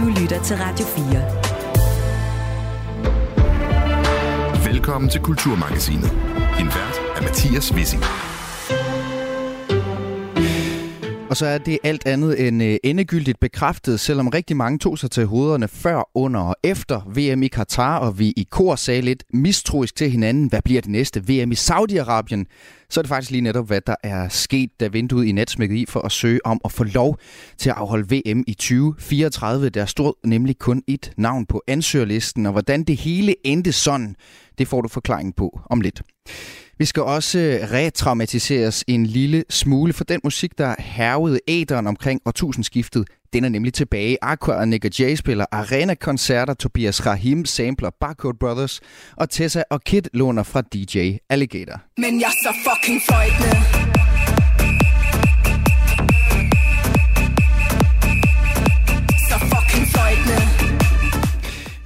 Du lytter til Radio 4. Velkommen til Kulturmagasinet. Din vært er Mathias Wissing. Og så er det alt andet end øh, endegyldigt bekræftet, selvom rigtig mange tog sig til hovederne før, under og efter VM i Katar, og vi i kor sagde lidt mistroisk til hinanden, hvad bliver det næste VM i Saudi-Arabien, så er det faktisk lige netop, hvad der er sket, da vinduet i nat i for at søge om at få lov til at afholde VM i 2034. Der stod nemlig kun et navn på ansøgerlisten, og hvordan det hele endte sådan, det får du forklaring på om lidt. Vi skal også øh, retraumatiseres en lille smule for den musik, der hervede æderen omkring årtusindskiftet. Den er nemlig tilbage. Aqua og Nick Jay spiller arena-koncerter, Tobias Rahim sampler Barcode Brothers, og Tessa og Kid låner fra DJ Alligator. Men jeg er så fucking fløjtende.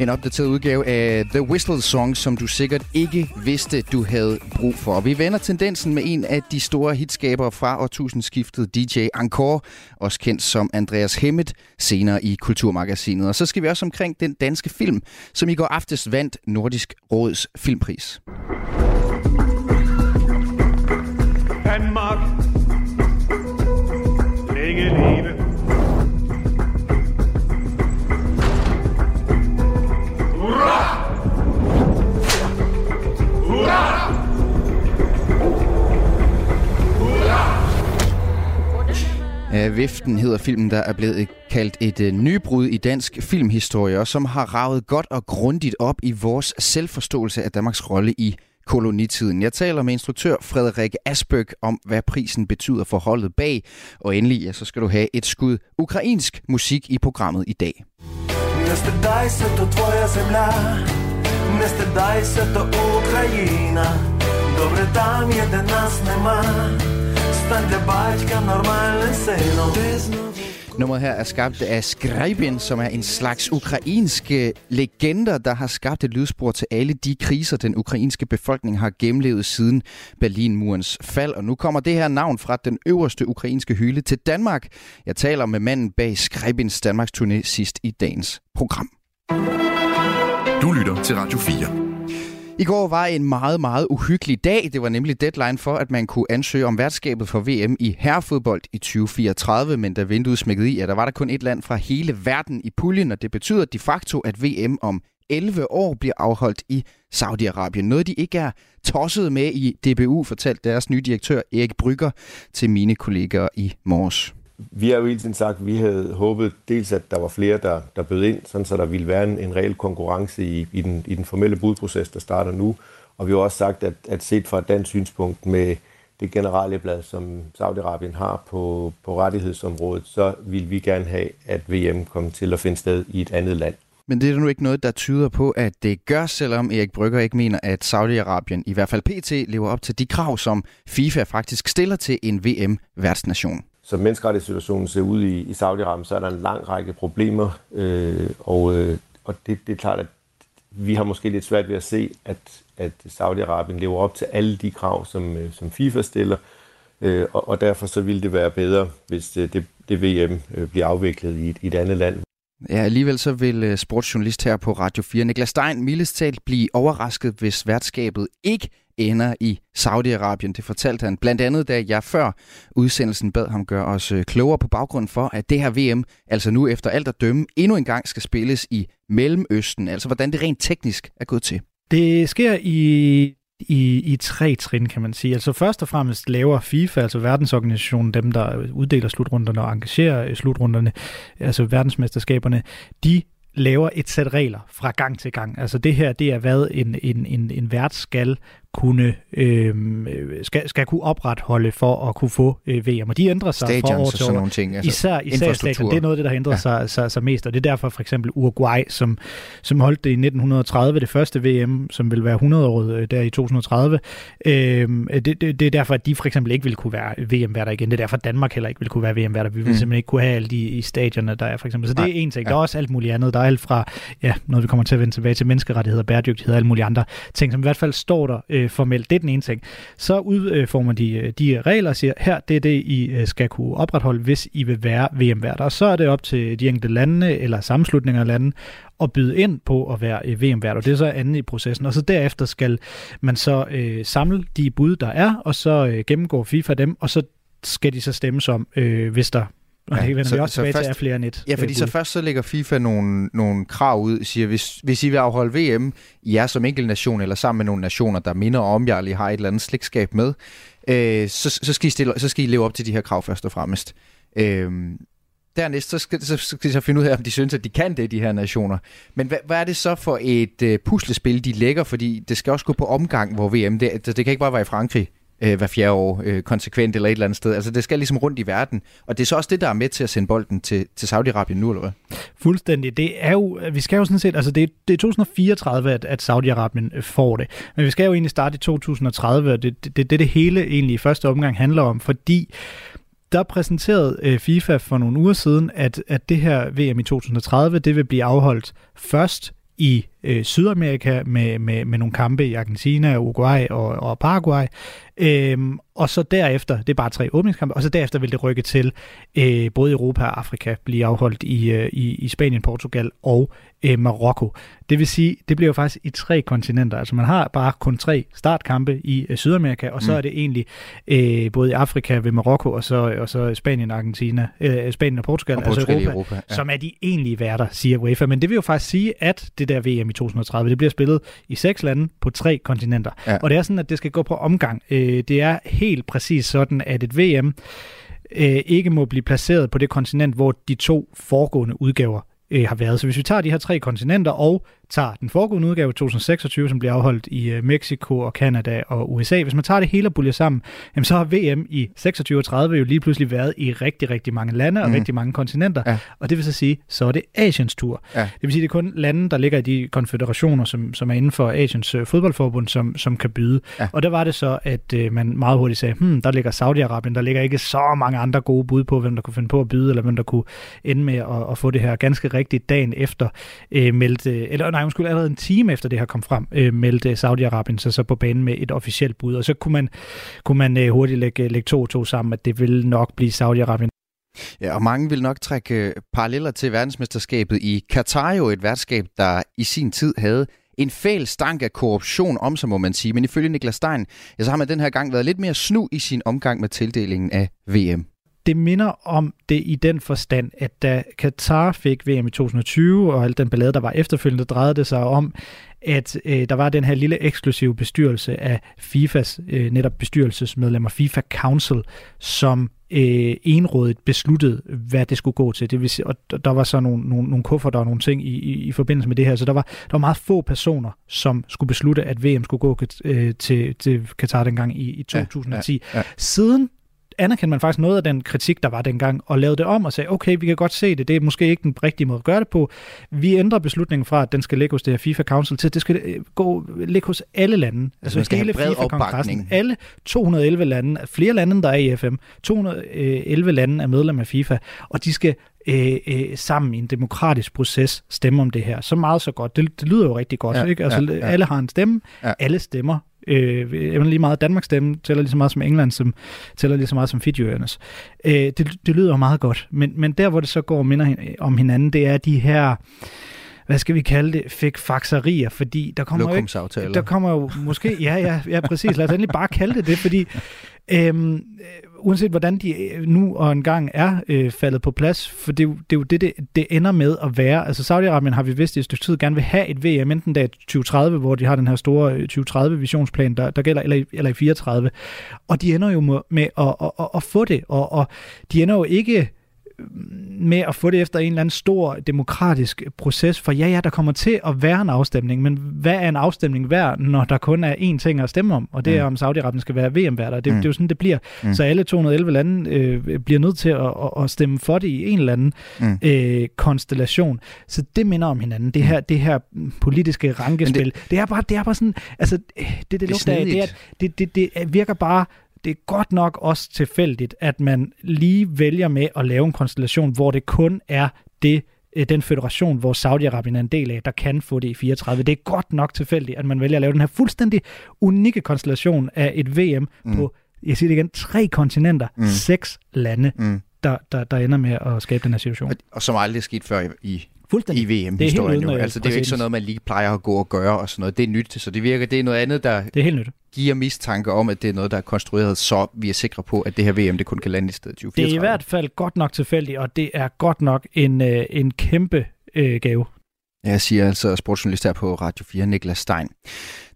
En opdateret udgave af The Whistle Song, som du sikkert ikke vidste, du havde brug for. Vi vender tendensen med en af de store hitskabere fra årtusindskiftet, DJ Encore, også kendt som Andreas Hemmet, senere i Kulturmagasinet. Og så skal vi også omkring den danske film, som i går aftes vandt Nordisk Råds Filmpris. Danmark, længe leve Viften hedder filmen, der er blevet kaldt et uh, nybrud i dansk filmhistorie, og som har ravet godt og grundigt op i vores selvforståelse af Danmarks rolle i kolonitiden. Jeg taler med instruktør Frederik Asbøk om, hvad prisen betyder for holdet bag, og endelig ja, så skal du have et skud ukrainsk musik i programmet i dag. Не стидайся, то твоя земля, не стидайся, то Україна. Добре там є, де нас нема. konstante baćka normalne seno Nummeret her er skabt af Skrejbin, som er en slags ukrainske øh, legender, der har skabt et lydspor til alle de kriser, den ukrainske befolkning har gennemlevet siden Berlinmurens fald. Og nu kommer det her navn fra den øverste ukrainske hylde til Danmark. Jeg taler med manden bag Skrejbins Danmarks turné sidst i dagens program. Du lytter til Radio 4. I går var en meget, meget uhyggelig dag. Det var nemlig deadline for, at man kunne ansøge om værtskabet for VM i herrefodbold i 2034, men da vinduet smækkede i, ja, der var der kun et land fra hele verden i puljen, og det betyder de facto, at VM om 11 år bliver afholdt i Saudi-Arabien. Noget, de ikke er tosset med i DBU, fortalte deres nye direktør Erik Brygger til mine kolleger i morges vi har jo hele tiden sagt, at vi havde håbet dels, at der var flere, der, der bød ind, sådan så der ville være en, en reel konkurrence i, i, den, i den formelle budproces, der starter nu. Og vi har også sagt, at, at set fra et dansk synspunkt med det generelle blad, som Saudi-Arabien har på, på rettighedsområdet, så vil vi gerne have, at VM kommer til at finde sted i et andet land. Men det er nu ikke noget, der tyder på, at det gør, selvom Erik Brygger ikke mener, at Saudi-Arabien i hvert fald pt. lever op til de krav, som FIFA faktisk stiller til en VM-værtsnation som menneskerettighedssituationen ser ud i, i Saudi-Arabien, så er der en lang række problemer, øh, og, øh, og det, det er klart, at vi har måske lidt svært ved at se, at, at Saudi-Arabien lever op til alle de krav, som, øh, som FIFA stiller, øh, og, og derfor så ville det være bedre, hvis øh, det, det, det VM øh, bliver afviklet i et, i et andet land. Ja, alligevel så vil øh, sportsjournalist her på Radio 4, Niklas Stein, mildest talt blive overrasket, hvis værtskabet ikke ender i Saudi-Arabien. Det fortalte han blandt andet, da jeg før udsendelsen bad ham gøre os øh, klogere på baggrunden for, at det her VM, altså nu efter alt at dømme, endnu en gang skal spilles i Mellemøsten. Altså hvordan det rent teknisk er gået til. Det sker i i, i tre trin, kan man sige. Altså først og fremmest laver FIFA, altså verdensorganisationen, dem der uddeler slutrunderne og engagerer øh, slutrunderne, altså verdensmesterskaberne, de laver et sæt regler fra gang til gang. Altså det her, det er hvad en, en, en, en vært skal kunne øh, skal, skal kunne opretholde for at kunne få øh, VM. Og de ændrer sig Stadions fra år til. Sådan nogle ting, altså især, især stadion. Det er noget af det, der har ændret ja. sig, sig, sig mest. Og det er derfor for eksempel Uruguay, som, som holdt det i 1930, det første VM, som vil være 100-året øh, der i 2030. Øh, det, det, det er derfor, at de for eksempel ikke vil kunne være VM-værter igen. Det er derfor, at Danmark heller ikke vil kunne være VM-værter. Vi vil mm. simpelthen ikke kunne have alle de i stadionerne, der er for eksempel. Så det er en ting. Ja. Der er også alt muligt andet. Der er alt fra, ja, noget vi kommer til at vende tilbage til menneskerettigheder, bæredygtighed og alle mulige andre ting, som i hvert fald står der øh, øh, formelt. Det er den ene ting. Så udformer de øh, de regler og siger, her, det er det, I øh, skal kunne opretholde, hvis I vil være VM-værter. Og så er det op til de enkelte lande eller sammenslutninger af lande at byde ind på at være øh, VM-vært, og det er så andet i processen. Og så derefter skal man så øh, samle de bud, der er, og så øh, gennemgå FIFA dem, og så skal de så stemme som, øh, hvis der og ja, vender så, vi også tilbage først, til, er flere net. Ja, fordi øh, så først så lægger FIFA nogle, nogle krav ud, siger, hvis, hvis I vil afholde VM, I er som enkelt nation, eller sammen med nogle nationer, der minder om jer, eller har et eller andet slægtskab med, øh, så, så, skal I stille, så skal I leve op til de her krav først og fremmest. Øh, dernæst så skal, så skal de så finde ud af, om de synes, at de kan det, de her nationer. Men hvad, hvad er det så for et øh, puslespil, de lægger? Fordi det skal også gå på omgang, hvor VM, det, det kan ikke bare være i Frankrig øh, hver fjerde år øh, konsekvent eller et eller andet sted. Altså det skal ligesom rundt i verden. Og det er så også det, der er med til at sende bolden til, til Saudi-Arabien nu, eller hvad? Fuldstændig. Det er jo, vi skal jo sådan set, altså det, det er 2034, at, at Saudi-Arabien øh, får det. Men vi skal jo egentlig starte i 2030, og det er det, det, det hele egentlig i første omgang handler om, fordi der præsenterede øh, FIFA for nogle uger siden, at, at det her VM i 2030, det vil blive afholdt først i øh, Sydamerika med, med, med nogle kampe i Argentina, Uruguay og, og Paraguay. Øhm, og så derefter, det er bare tre åbningskampe, og så derefter vil det rykke til øh, både Europa og Afrika blive afholdt i, øh, i, i Spanien, Portugal og øh, Marokko. Det vil sige, det bliver jo faktisk i tre kontinenter. Altså man har bare kun tre startkampe i øh, Sydamerika, og så mm. er det egentlig øh, både i Afrika ved Marokko, og så, og så Spanien, Argentina, øh, Spanien og Portugal, og Portugal altså Europa, Europa ja. som er de egentlige værter, siger UEFA. Men det vil jo faktisk sige, at det der VM 2030, det bliver spillet i seks lande på tre kontinenter. Ja. Og det er sådan, at det skal gå på omgang. Øh, det er helt præcis sådan, at et VM øh, ikke må blive placeret på det kontinent, hvor de to foregående udgaver øh, har været. Så hvis vi tager de her tre kontinenter og tager den foregående udgave 2026, som bliver afholdt i øh, Mexico og Canada og USA, hvis man tager det hele og buljer sammen, jamen så har VM i 26 og 30 jo lige pludselig været i rigtig, rigtig mange lande og mm. rigtig mange kontinenter. Ja. Og det vil så sige, så er det Asiens tur. Ja. Det vil sige, det er kun lande, der ligger i de konfederationer, som, som er inden for Asiens øh, fodboldforbund, som, som kan byde. Ja. Og der var det så, at øh, man meget hurtigt sagde, hmm, der ligger Saudi-Arabien, der ligger ikke så mange andre gode bud på, hvem der kunne finde på at byde, eller hvem der kunne ende med at, at få det her ganske rigtigt dagen efter øh, meldte, eller nej, undskyld, allerede en time efter det her kom frem, øh, meldte Saudi-Arabien sig så på banen med et officielt bud, og så kunne man, kunne man øh, hurtigt lægge, øh, lægge to og to sammen, at det ville nok blive Saudi-Arabien. Ja, og mange vil nok trække øh, paralleller til verdensmesterskabet i Katar, jo et værtskab, der i sin tid havde en fæl stank af korruption om sig, må man sige. Men ifølge Niklas Stein, ja, så har man den her gang været lidt mere snu i sin omgang med tildelingen af VM det minder om det i den forstand, at da Katar fik VM i 2020, og alt den ballade, der var efterfølgende, drejede det sig om, at øh, der var den her lille eksklusive bestyrelse af FIFAs øh, netop bestyrelsesmedlemmer, FIFA Council, som øh, enrådet besluttede, hvad det skulle gå til. Det vil sige, og der var så nogle, nogle, nogle kufferter og nogle ting i, i, i forbindelse med det her, så der var, der var meget få personer, som skulle beslutte, at VM skulle gå øh, til, til Katar dengang i, i 2010. Ja, ja, ja. Siden anerkendte man faktisk noget af den kritik, der var dengang, og lavede det om og sagde, okay, vi kan godt se det, det er måske ikke den rigtige måde at gøre det på. Vi ændrer beslutningen fra, at den skal ligge hos det her FIFA Council til, at det skal øh, gå, ligge hos alle lande. Altså, altså hele FIFA-kongressen. Alle 211 lande, flere lande, der er i FM, 211 lande er medlem af FIFA, og de skal øh, øh, sammen i en demokratisk proces stemme om det her. Så meget så godt. Det, det lyder jo rigtig godt. Ja, ikke? Altså, ja, ja. Alle har en stemme, ja. alle stemmer Øh, lige meget Danmarks stemme tæller lige så meget som England, som tæller lige så meget som Fidjøernes. Øh, det, det lyder meget godt, men, men der, hvor det så går og minder om hinanden, det er de her hvad skal vi kalde det, fik faxerier, fordi der kommer jo ikke, der kommer jo måske, ja, ja, ja, præcis, lad os endelig bare kalde det det, fordi øhm, uanset hvordan de øh, nu og engang er øh, faldet på plads, for det, det er jo det, det, det ender med at være. Altså Saudi-Arabien har vi vist i et stykke tid gerne vil have et VM, enten da 2030, hvor de har den her store 2030-visionsplan, øh, der, der gælder, eller, eller i 34. Og de ender jo med at, at, at, at få det, og, og de ender jo ikke med at få det efter en eller anden stor demokratisk proces, for ja, ja, der kommer til at være en afstemning, men hvad er en afstemning værd, når der kun er én ting at stemme om, og det er, mm. om Saudi-Arabien skal være VM-værter. Det, mm. det er jo sådan, det bliver. Mm. Så alle 211 lande øh, bliver nødt til at, at, stemme for det i en eller anden mm. øh, konstellation. Så det minder om hinanden. Det her, det her politiske rankespil. Det, det, er bare, det er bare sådan, altså, det, det, det lugter af, det, er, det, det, det virker bare det er godt nok også tilfældigt, at man lige vælger med at lave en konstellation, hvor det kun er det øh, den federation, hvor Saudi-Arabien er en del af, der kan få det i 34. Det er godt nok tilfældigt, at man vælger at lave den her fuldstændig unikke konstellation af et VM mm. på, jeg siger det igen, tre kontinenter, mm. seks lande, Mm. der, der, der ender med at skabe den her situation. Og, og som aldrig er sket før i, i Fuldstændig. i er VM-historien jo. øh, Altså, det er jo ikke sådan noget, man lige plejer at gå og gøre og sådan noget. Det er nyt, så det virker, det er noget andet, der Det er helt nyt. giver mistanke om, at det er noget, der er konstrueret, så vi er sikre på, at det her VM, det kun kan lande i stedet 2034. Det er i hvert fald godt nok tilfældigt, og det er godt nok en, øh, en kæmpe øh, gave. Jeg siger altså sportsjournalist her på Radio 4, Niklas Stein.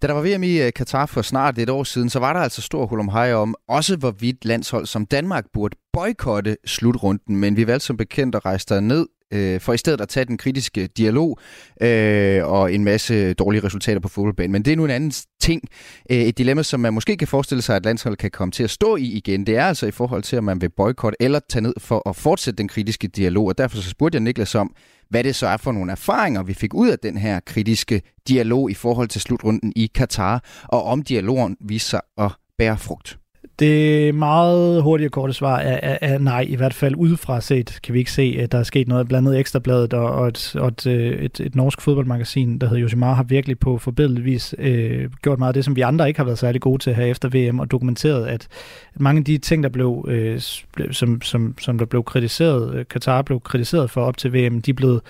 Da der var VM i øh, Katar for snart et år siden, så var der altså stor hej om, også hvorvidt landshold som Danmark burde boykotte slutrunden, men vi valgte som bekendt at rejse ned øh, for i stedet at tage den kritiske dialog øh, og en masse dårlige resultater på fodboldbanen. Men det er nu en anden ting. Øh, et dilemma, som man måske kan forestille sig, at landsholdet kan komme til at stå i igen. Det er altså i forhold til, om man vil boykotte eller tage ned for at fortsætte den kritiske dialog. Og derfor så spurgte jeg Niklas om, hvad det så er for nogle erfaringer, vi fik ud af den her kritiske dialog i forhold til slutrunden i Katar, og om dialogen viser sig at bære frugt. Det meget hurtige og korte svar er, er, er nej, i hvert fald udefra set kan vi ikke se, at der er sket noget. Blandt andet Ekstrabladet og, og, et, og et, øh, et, et norsk fodboldmagasin, der hedder Josimar, har virkelig på forbedret vis øh, gjort meget af det, som vi andre ikke har været særlig gode til her efter VM, og dokumenteret, at, mange af de ting, der blev, øh, blev- som, som, som der blev kritiseret, øh, Katar blev kritiseret for op til VM, de blev blevet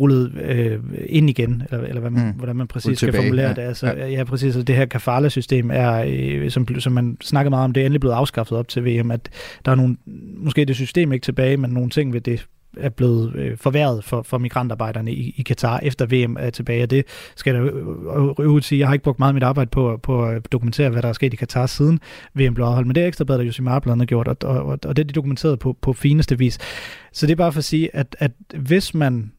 rullet øh, ind igen, eller, eller hvad man, Mm. hvordan man præcis skal formulere ja. det. Altså, Ja. ja. præcis. Altså, det her kafala-system er, øh, som, som man snakker meget om, det er endelig blevet afskaffet op til VM, at der er nogle, måske det system ikke tilbage, men nogle ting ved det er blevet øh, forværret for, for migrantarbejderne i, i Katar efter VM er tilbage, og det skal jeg øvrigt sige. Jeg har ikke brugt meget af mit arbejde på, på at dokumentere, hvad der er sket i Katar siden VM blev afholdt, men det er ekstrabladet, der Josimar blandt andet gjort, og, og, og, og det er de dokumenteret på, på fineste vis. Så det er bare for at sige, at, at hvis man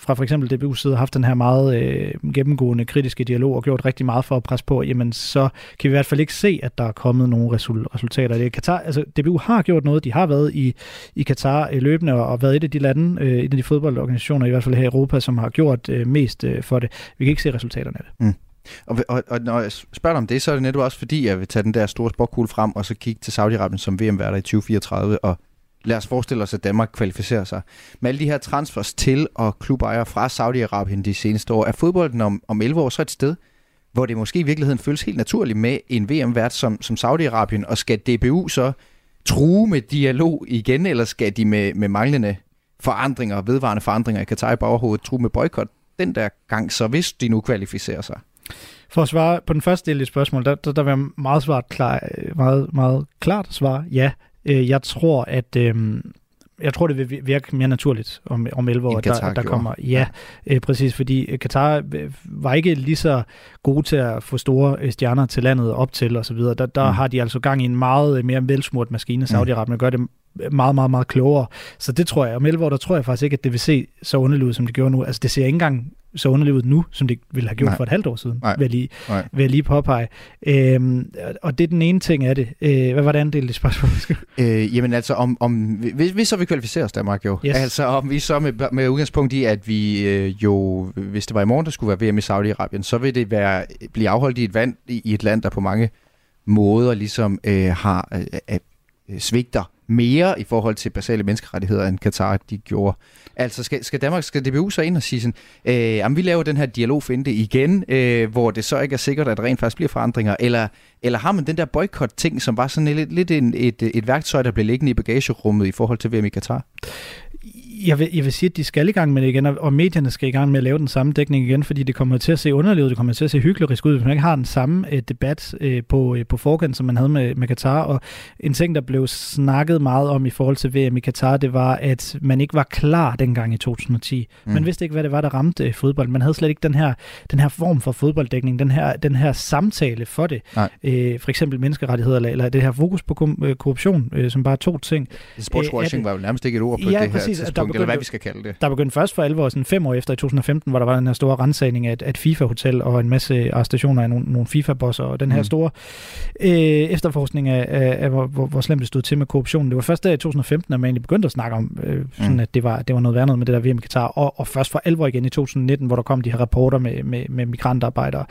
fra for eksempel DBU's side har haft den her meget øh, gennemgående kritiske dialog og gjort rigtig meget for at presse på, jamen så kan vi i hvert fald ikke se, at der er kommet nogle resul- resultater. Det Katar, altså DBU har gjort noget, de har været i, i Katar øh, løbende og, og været et af de lande, øh, et af de fodboldorganisationer, i hvert fald her i Europa, som har gjort øh, mest øh, for det. Vi kan ikke se resultaterne af det. Mm. Og, og, og når jeg spørger om det, så er det netop også fordi, jeg vil tage den der store sportkugle frem, og så kigge til Saudi-Arabien som VM-værter i 2034, og lad os forestille os, at Danmark kvalificerer sig. Med alle de her transfers til og klubejere fra Saudi-Arabien de seneste år, er fodbolden om, om 11 år så et sted, hvor det måske i virkeligheden føles helt naturligt med en VM-vært som, som Saudi-Arabien, og skal DBU så true med dialog igen, eller skal de med, med manglende forandringer, vedvarende forandringer i Katar i baghovedet, true med boykot den der gang, så hvis de nu kvalificerer sig? For at svare på den første del af spørgsmålet, der, der, der vil jeg meget, svart, klar, meget, meget klart svare ja. Øh, Jeg tror, at øh, jeg tror, det vil virke mere naturligt om, om 11 år, der, der kommer. Ja, øh, præcis, fordi Katar øh, var ikke lige så gode til at få store øh, stjerner til landet op til osv. Der, der Mm. mm. har de altså gang i en meget øh, mere velsmurt maskine. Saudi-Arabien gør det meget, meget, meget klogere. Så det tror jeg. Om 11 år, der tror jeg faktisk ikke, at det vil se så underligt ud, som det gjorde nu. Altså, det ser ikke engang så underligt ud nu, som det ville have gjort Nej. For et halvt år siden, Nej. vil jeg lige, Nej. vil jeg lige påpege. Øhm, og det er den ene ting af det. Øh, hvad var det anden del af spørgsmålet? Øh, jamen altså, om, om, hvis, hvis så vi kvalificerer os, Danmark jo. Yes. Altså, om vi så med, med udgangspunkt i, at vi øh, jo, hvis det var i morgen, der skulle være VM i Saudi-Arabien, så vil det være, blive afholdt i et, vand, i, i et land, der på mange måder ligesom øh, har øh, øh, svigter mere i forhold til basale menneskerettigheder, end Katar de gjorde. Altså skal, skal Danmark, skal DBU så ind og sige sådan, øh, jamen vi laver den her dialogfinte igen, øh, hvor det så ikke er sikkert, at der rent faktisk bliver forandringer, eller, eller har man den der boykot-ting, som var sådan lidt, lidt en, et, et værktøj, der blev liggende i bagagerummet i forhold til VM i Katar? Jeg vil, jeg vil sige, at de skal i gang med det igen, og- og medierne skal i gang med at lave den samme dækning igen, fordi det kommer til at se underligt ud, det kommer til at se hyklerisk ud, hvis man ikke har den samme øh, debat øh, på, øh, på forkant, som man havde med, med Katar. Og en ting, der blev snakket meget om i forhold til VM i Katar, det var, at man ikke var klar dengang i 2010. Mm. Man vidste ikke, hvad det var, der ramte øh, fodbold. Man havde slet ikke den her, den her form for fodbolddækning, den her, den her samtale for det. Nej. Øh, for eksempel menneskerettigheder, eller, eller det her fokus på øh, korruption, øh, som bare to ting. Sportswashing Øh, var jo nærmest ikke et ord på Ja, det her præcis, og der tidspunkt, eller hvad begyndte- vi skal kalde det. Der begyndte først for alvor, sådan fem år efter i 2015, hvor der var den her store rensagning af et, FIFA-hotel og en masse arrestationer af nogle, nogle FIFA-bosser, og den her Mm. store øh, efterforskning af, af, af hvor, hvor, hvor slemt det stod til med korruption. Det var først der i 2015, at man egentlig begyndte at snakke om, øh, sådan Mm. at det var, det var noget værd noget med det der VM i Katar, og, og først for alvor igen i 2019, hvor der kom de her rapporter med, med, med migrantarbejdere.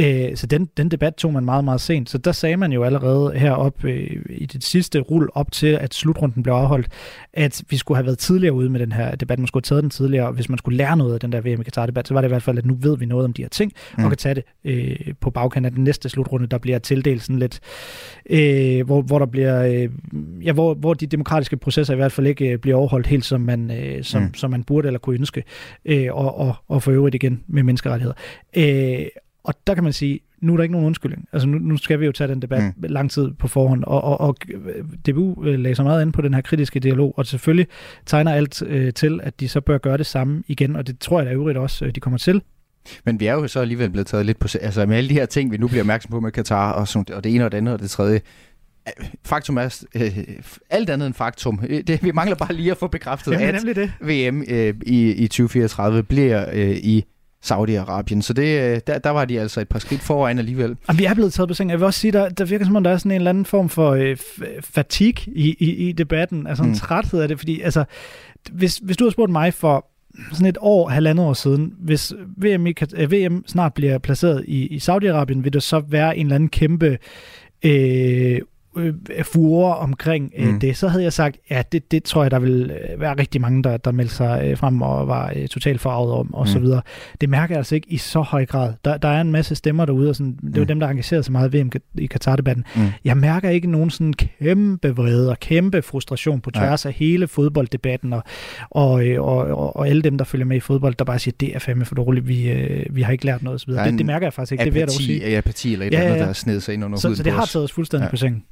Øh, så den, den debat tog man meget, meget sent. Så der sagde man jo allerede herop øh, i det sidste rul op til, at slutrunden blev afholdt, at vi skulle have været tidligere ude med med den her debat. Man skulle have taget den tidligere, og hvis man skulle lære noget af den der VM i Katar-debat, så var det i hvert fald, at nu ved vi noget om de her ting, mm. og kan tage det øh, på bagkant af den næste slutrunde, der bliver tildelt sådan lidt, øh, hvor, hvor der bliver, øh, ja, hvor, hvor de demokratiske processer i hvert fald ikke øh, bliver overholdt helt, som man, øh, som, mm. som man burde eller kunne ønske, øh, og, og, og for øvrigt igen med menneskerettigheder. Øh, og der kan man sige, nu er der ikke nogen undskyldning. Altså nu, nu skal vi jo tage den debat mm. lang tid på forhånd, og, og, og DBU øh, lagde meget ind på den her kritiske dialog, og selvfølgelig tegner alt øh, til, at de så bør gøre det samme igen, og det tror jeg da øvrigt også, øh, de kommer til. Men vi er jo så alligevel blevet taget lidt på... Altså med alle de her ting, vi nu bliver opmærksom på med Katar, og, sådan, og det ene og det andet og det tredje, Faktum er, øh, alt andet end faktum. Det, vi mangler bare lige at få bekræftet, Jamen, at det. VM øh, i, i 2034 bliver øh, i Saudi-Arabien. Så det, øh, der, der var de altså et par skridt foran alligevel. Og vi er blevet taget på sengen. Jeg vil også sige, der, der virker som om, der er sådan en eller anden form for øh, fatigue i, i, i debatten. Altså en mm. træthed af det. Fordi altså, hvis, hvis du havde spurgt mig for sådan et år, halvandet år siden, hvis VM, i, øh, VM snart bliver placeret i, i Saudi-Arabien, vil der så være en eller anden kæmpe øh, øh, furore omkring øh, mm. det, så havde jeg sagt, ja, det, det tror jeg, der vil øh, være rigtig mange, der, der meldte sig øh, frem og var øh, totalt farvet om, og mm. så videre. Det mærker jeg altså ikke i så høj grad. Der, der er en masse stemmer derude, og sådan, det er mm. dem, der engagerer sig meget ved i Katar-debatten. Mm. Jeg mærker ikke nogen sådan kæmpe vrede og kæmpe frustration på tværs af hele fodbolddebatten, og, og, øh, og, og, og alle dem, der følger med i fodbold, der bare siger, det er fandme for dårligt, vi, øh, vi har ikke lært noget, og så videre. Det, det mærker jeg faktisk ikke, apati, det vil jeg dog sige. Apati eller et ja, ja, ja. andet, der er snedet sig ind under så, så det har taget os fuldstændig ja. på sengen.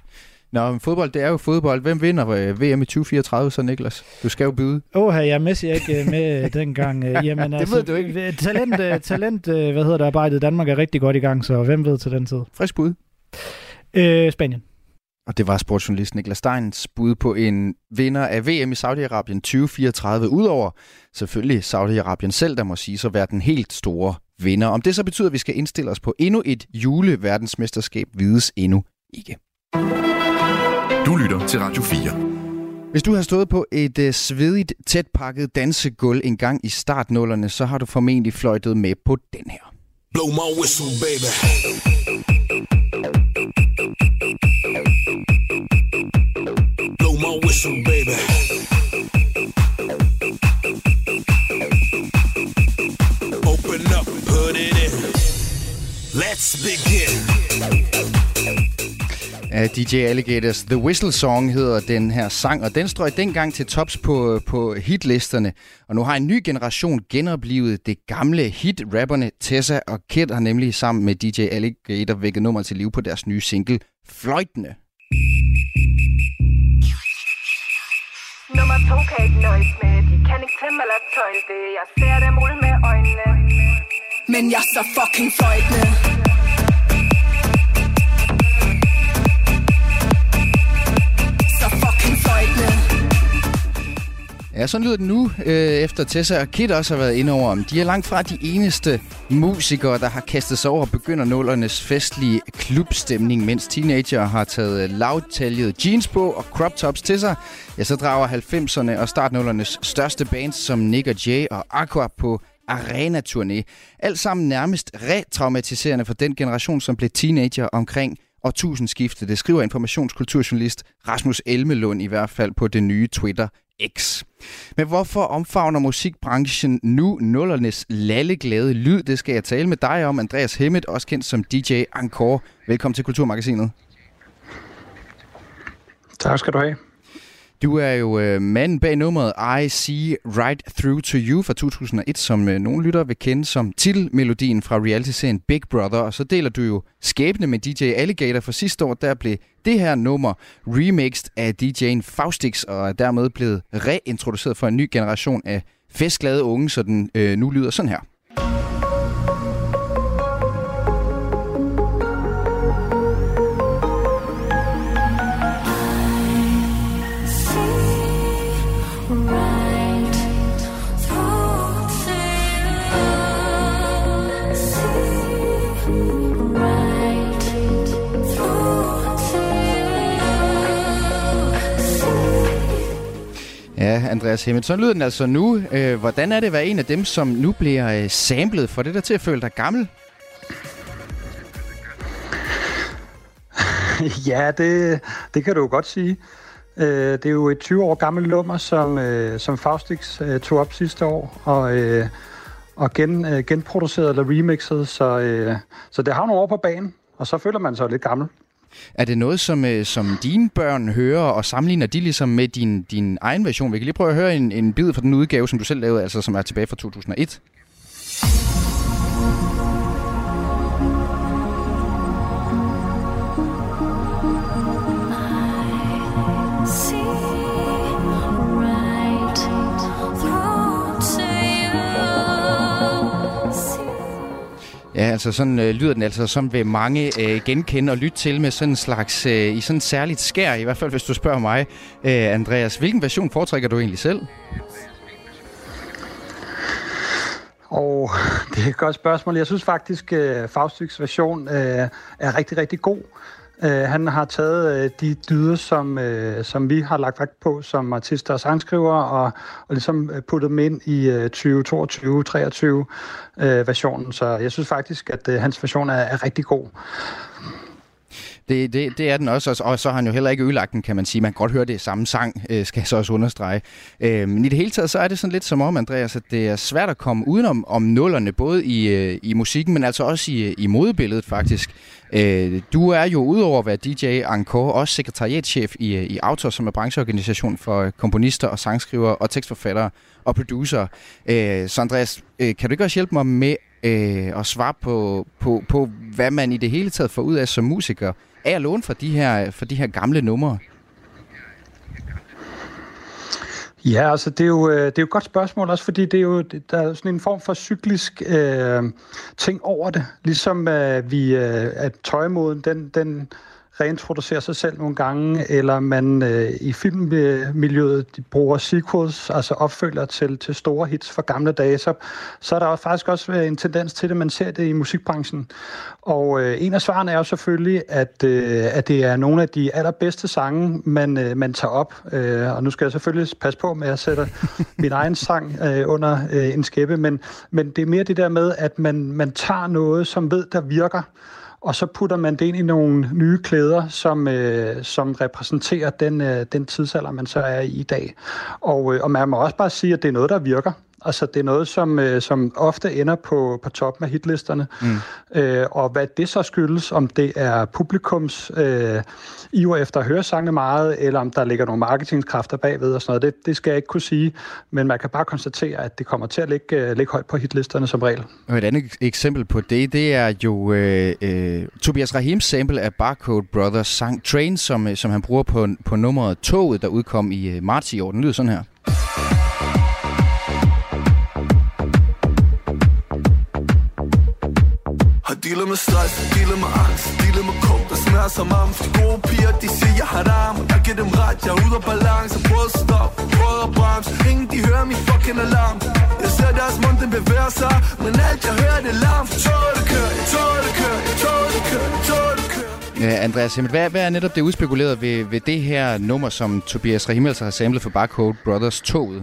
Nå, men fodbold, det er jo fodbold. Hvem vinder øh, VM i 2034 så, Niklas? Du skal jo byde. Åh, oh, jeg er Messi ikke øh, med dengang. Øh, jamen, det altså, ved du ikke. Talent, talent hvad hedder det, arbejdet i Danmark er rigtig godt i gang, så hvem ved til den tid? Frisk bud. Øh, Spanien. Og det var sportsjournalist Niklas Steins bud på en vinder af VM i Saudi-Arabien 2034, udover selvfølgelig Saudi-Arabien selv, der må sige så være den helt store vinder. Om det så betyder, at vi skal indstille os på endnu et juleverdensmesterskab, vides endnu ikke. Du lytter til Radio 4. Hvis du har stået på et uh, svedigt, tæt pakket dansegulv en gang i startnullerne, så har du formentlig fløjtet med på den her. Blow my whistle, baby. Blow my whistle, baby. Open up, put it in. Let's begin af DJ Alligators. The Whistle Song hedder den her sang, og den strøg dengang til tops på, på hitlisterne. Og nu har en ny generation genoplevet det gamle hit. Rapperne Tessa og Kid har nemlig sammen med DJ Alligator vækket nummer til liv på deres nye single, Fløjtende. Nummer to kan ikke nøjes med, de kan ikke tæmme eller tøjle det. Jeg ser dem rulle med øjnene. Men jeg er så fucking fløjtende. Ja, sådan lyder det nu, øh, efter Tessa og Kit også har været inde over. De er langt fra de eneste musikere, der har kastet sig over begynder nullernes festlige klubstemning, mens teenager har taget øh, lavtaljede jeans på og crop tops til sig. Ja, så drager 90'erne og startnullernes største bands som Nick og Jay og Aqua på arena-turné. Alt sammen nærmest retraumatiserende for den generation, som blev teenager omkring og årtusindskiftet. Det skriver informationskulturjournalist Rasmus Elmelund i hvert fald på det nye Twitter X. Men hvorfor omfavner musikbranchen nu nullernes lalleglade lyd? Det skal jeg tale med dig om, Andreas Hemmet, også kendt som DJ Encore. Velkommen til Kulturmagasinet. Tak skal du have. Du er jo øh, manden bag nummeret I See Right Through To You fra 2001, som øh, nogle lyttere vil kende som titelmelodien fra reality-serien Big Brother. Og så deler du jo skæbne med DJ Alligator for sidste år. Der blev det her nummer remixed af DJ'en Faustix og er dermed blevet reintroduceret for en ny generation af festglade unge, så den øh, nu lyder sådan her. Andreas Hemmet. Så lyder den altså nu. Øh, hvordan er det at være en af dem, som nu bliver øh, samlet? For det der til at føle dig gammel? ja, det, det kan du jo godt sige. Øh, det er jo et 20 år gammelt nummer, som, øh, som Faustix øh, tog op sidste år, og, øh, og gen, øh, genproduceret eller remixet, så, øh, så det har nogle år på banen, og så føler man sig lidt gammel. Er det noget, som, øh, som dine børn hører, og sammenligner de ligesom med din, din egen version? Vi kan lige prøve at høre en, en bid fra den udgave, som du selv lavede, altså som er tilbage fra 2001. Ja, altså sådan øh, lyder den altså, som vil mange øh, genkende og lytte til med sådan en slags, øh, i sådan en særligt skær, i hvert fald hvis du spørger mig. Øh, Andreas, hvilken version foretrækker du egentlig selv? Og det er et godt spørgsmål. Jeg synes faktisk, øh, at uh, version øh, er rigtig, rigtig god. Øh, han har taget øh, de dyder, som, øh, som vi har lagt vægt på som artister og sangskriver, og, og ligesom øh, puttet dem ind i øh, 2022-23 uh, øh, versionen. Så jeg synes faktisk, at øh, hans version er, er rigtig god. Det, det, det er den også, og så- har han jo heller ikke ødelagt den, kan man sige. Man kan godt høre det er samme sang, øh, skal jeg så også understrege. Øh, men i det hele taget, så er det sådan lidt som om, Andreas, at det er svært at komme udenom om nullerne, både i, øh, i musikken, men altså også i, øh, i modebilledet faktisk. Øh, du er jo udover at være DJ Encore, også sekretariatschef i, øh, i Autor, som er brancheorganisation for øh, komponister og sangskrivere og tekstforfattere og producer. Øh, så Andreas, øh, kan du ikke også hjælpe mig med øh, at svare på, på, på, hvad man i det hele taget får ud af som musiker af at låne fra de her, fra de her gamle numre? Ja, altså det er, jo, øh, det er jo et godt spørgsmål også, fordi det er jo, der er sådan en form for cyklisk øh, ting over det. Ligesom øh, vi, øh, at tøjmoden, den, den reintroducerer sig selv nogle gange, eller man øh, i filmmiljøet de bruger sequels, altså opfølger til, til store hits fra gamle dage, så, så er der jo faktisk også øh, en tendens til det, man ser det i musikbranchen. Og øh, en af svarene er jo selvfølgelig, at, øh, at det er nogle af de allerbedste sange, man, øh, man tager op. Øh, og nu skal jeg selvfølgelig passe på med at sætte min egen sang øh, under øh, en skæppe, men, men det er mere det der med, at man, man tager noget, som ved, der virker, og så putter man det ind i nogle nye klæder, som, øh, som repræsenterer den, øh, den tidsalder, man så er i i dag. Og, øh, og man må også bare sige, at det er noget, der virker. Altså, det er noget, som, øh, som ofte ender på, på toppen af hitlisterne. Mm. Øh, og hvad det så skyldes, om det er publikums øh, iver efter at høre sangene meget, eller om der ligger nogle marketingskræfter bagved og sådan noget, det, det skal jeg ikke kunne sige. Men man kan bare konstatere, at det kommer til at ligge, øh, ligge højt på hitlisterne som regel. Og et andet ek- eksempel på det, det er jo øh, øh, Tobias Rahims sample af Barcode Brothers sang Train, som, øh, som han bruger på, på nummeret Toget, der udkom i øh, marts i år. Den lyder sådan her. Dealer med stress, dealer med angst, dealer med kog, der smager som am De gode piger, de siger, jeg har og Jeg giver dem ret, jeg er ude af balance. Prøv at stoppe, prøv at bremse. Ingen, de hører min fucking alarm. Jeg ser deres mund, den bevæger sig Men alt jeg hører, det er larm. For toget, det kører, toget, det kører, toget, det kører, toget, det kører Andreas Hemmel, hvad, hvad er netop det udspekulerede ved, ved det her nummer, som Tobias Rahim altså har samlet for Barcode Brothers Toget?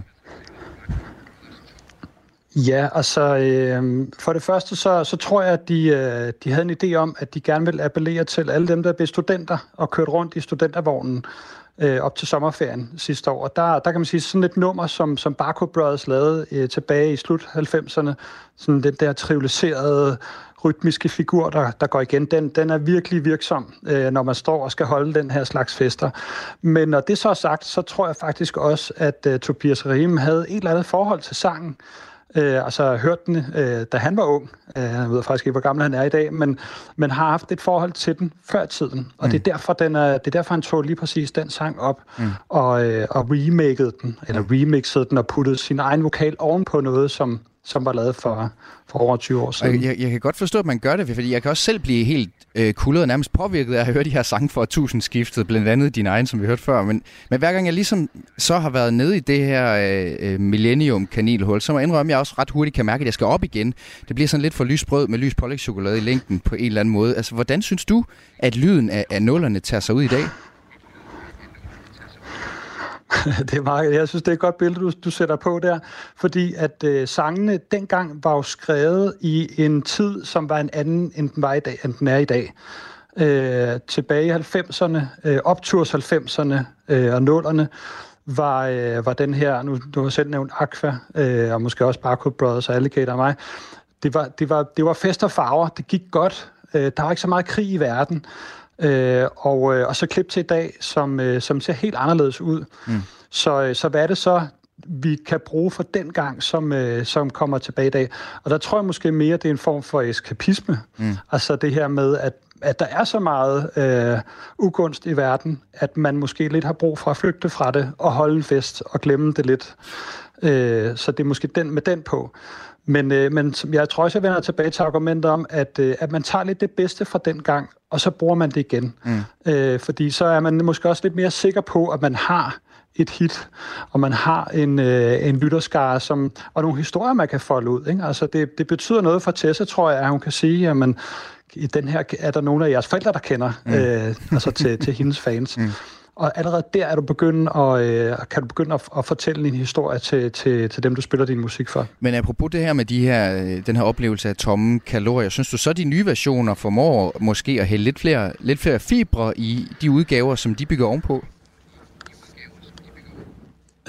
Ja, altså øh, for det første så, så tror jeg, at de, øh, de havde en idé om, at de gerne ville appellere til alle dem, der blev studenter og kørte rundt i studentervognen øh, op til sommerferien sidste år. Og der, der kan man sige sådan et nummer, som, som Barco Brothers lavede øh, tilbage i slut 90'erne, sådan den der trivialiserede rytmiske figur, der, der går igen, den, den er virkelig virksom, øh, når man står og skal holde den her slags fester. Men når det så er sagt, så tror jeg faktisk også, at øh, Tobias Rahim havde et eller andet forhold til sangen, Øh, altså jeg hørte den, øh, da han var ung. Øh, jeg ved faktisk ikke, hvor gammel han er i dag, men, men har haft et forhold til den før tiden. Og mm. det, er derfor, den er, det er derfor, han tog lige præcis den sang op mm. og, øh, og remakede den, eller remixede den og puttede sin egen vokal ovenpå noget, som, som var lavet for, for over 20 år siden. jeg, jeg kan godt forstå, at man gør det, fordi jeg kan også selv blive helt øh, kuldet og nærmest påvirket af at høre de her sange for tusindskiftet, blandt andet din egen, som vi hørte før. Men, men hver gang jeg ligesom så har været nede i det her øh, øh, millennium-kanilhul, så må jeg indrømme, at jeg også ret hurtigt kan mærke, at jeg skal op igen. Det bliver sådan lidt for lysbrød med lys pålægschokolade i længden på en eller anden måde. Altså, hvordan synes du, at lyden af, af nullerne tager sig ud i dag? det er meget, jeg synes, det er et godt billede, du, du sætter på der, fordi at øh, sangene dengang var jo skrevet i en tid, som var en anden, end den, var i dag, end den er i dag. øh, tilbage i 90'erne, øh, opturs 90'erne øh, og 0'erne, var, øh, var den her, nu du har selv nævnt Aqua, øh, og måske også Barco Brothers og Alligator og mig, det var, det var, det var fest og farver, det gik godt, øh, der var ikke så meget krig i verden, øh, og, øh, og så klip til i dag, som, øh, som ser helt anderledes ud. Mm. Så, øh, så hvad er det så, vi kan bruge for den gang, som, øh, som kommer tilbage i dag. Og der tror jeg måske mere, det er en form for eskapisme. Mm. Altså det her med, at, at der er så meget øh, ugunst i verden, at man måske lidt har brug for at flygte fra det og holde en fest og glemme det lidt. Øh, så det er måske den med den på. Men, øh, men jeg tror også, jeg vender tilbage til argumentet om, at, øh, at man tager lidt det bedste fra den gang, og så bruger man det igen. Mm. Øh, fordi så er man måske også lidt mere sikker på, at man har et hit, og man har en, øh, en lytterskare, som, og nogle historier, man kan folde ud. Ikke? Altså det, det betyder noget for Tessa, tror jeg, at hun kan sige, at man, i den her er der nogle af jeres forældre, der kender mm. øh, altså til, til hendes fans. Mm. Og allerede der er du begyndt at, øh, kan du begynde at, at fortælle din historie til, til, til dem, du spiller din musik for. Men apropos det her med de her, øh, den her oplevelse af tomme kalorier, synes du så, de nye versioner formår måske at hælde lidt flere, lidt flere fibre i de udgaver, som de bygger ovenpå?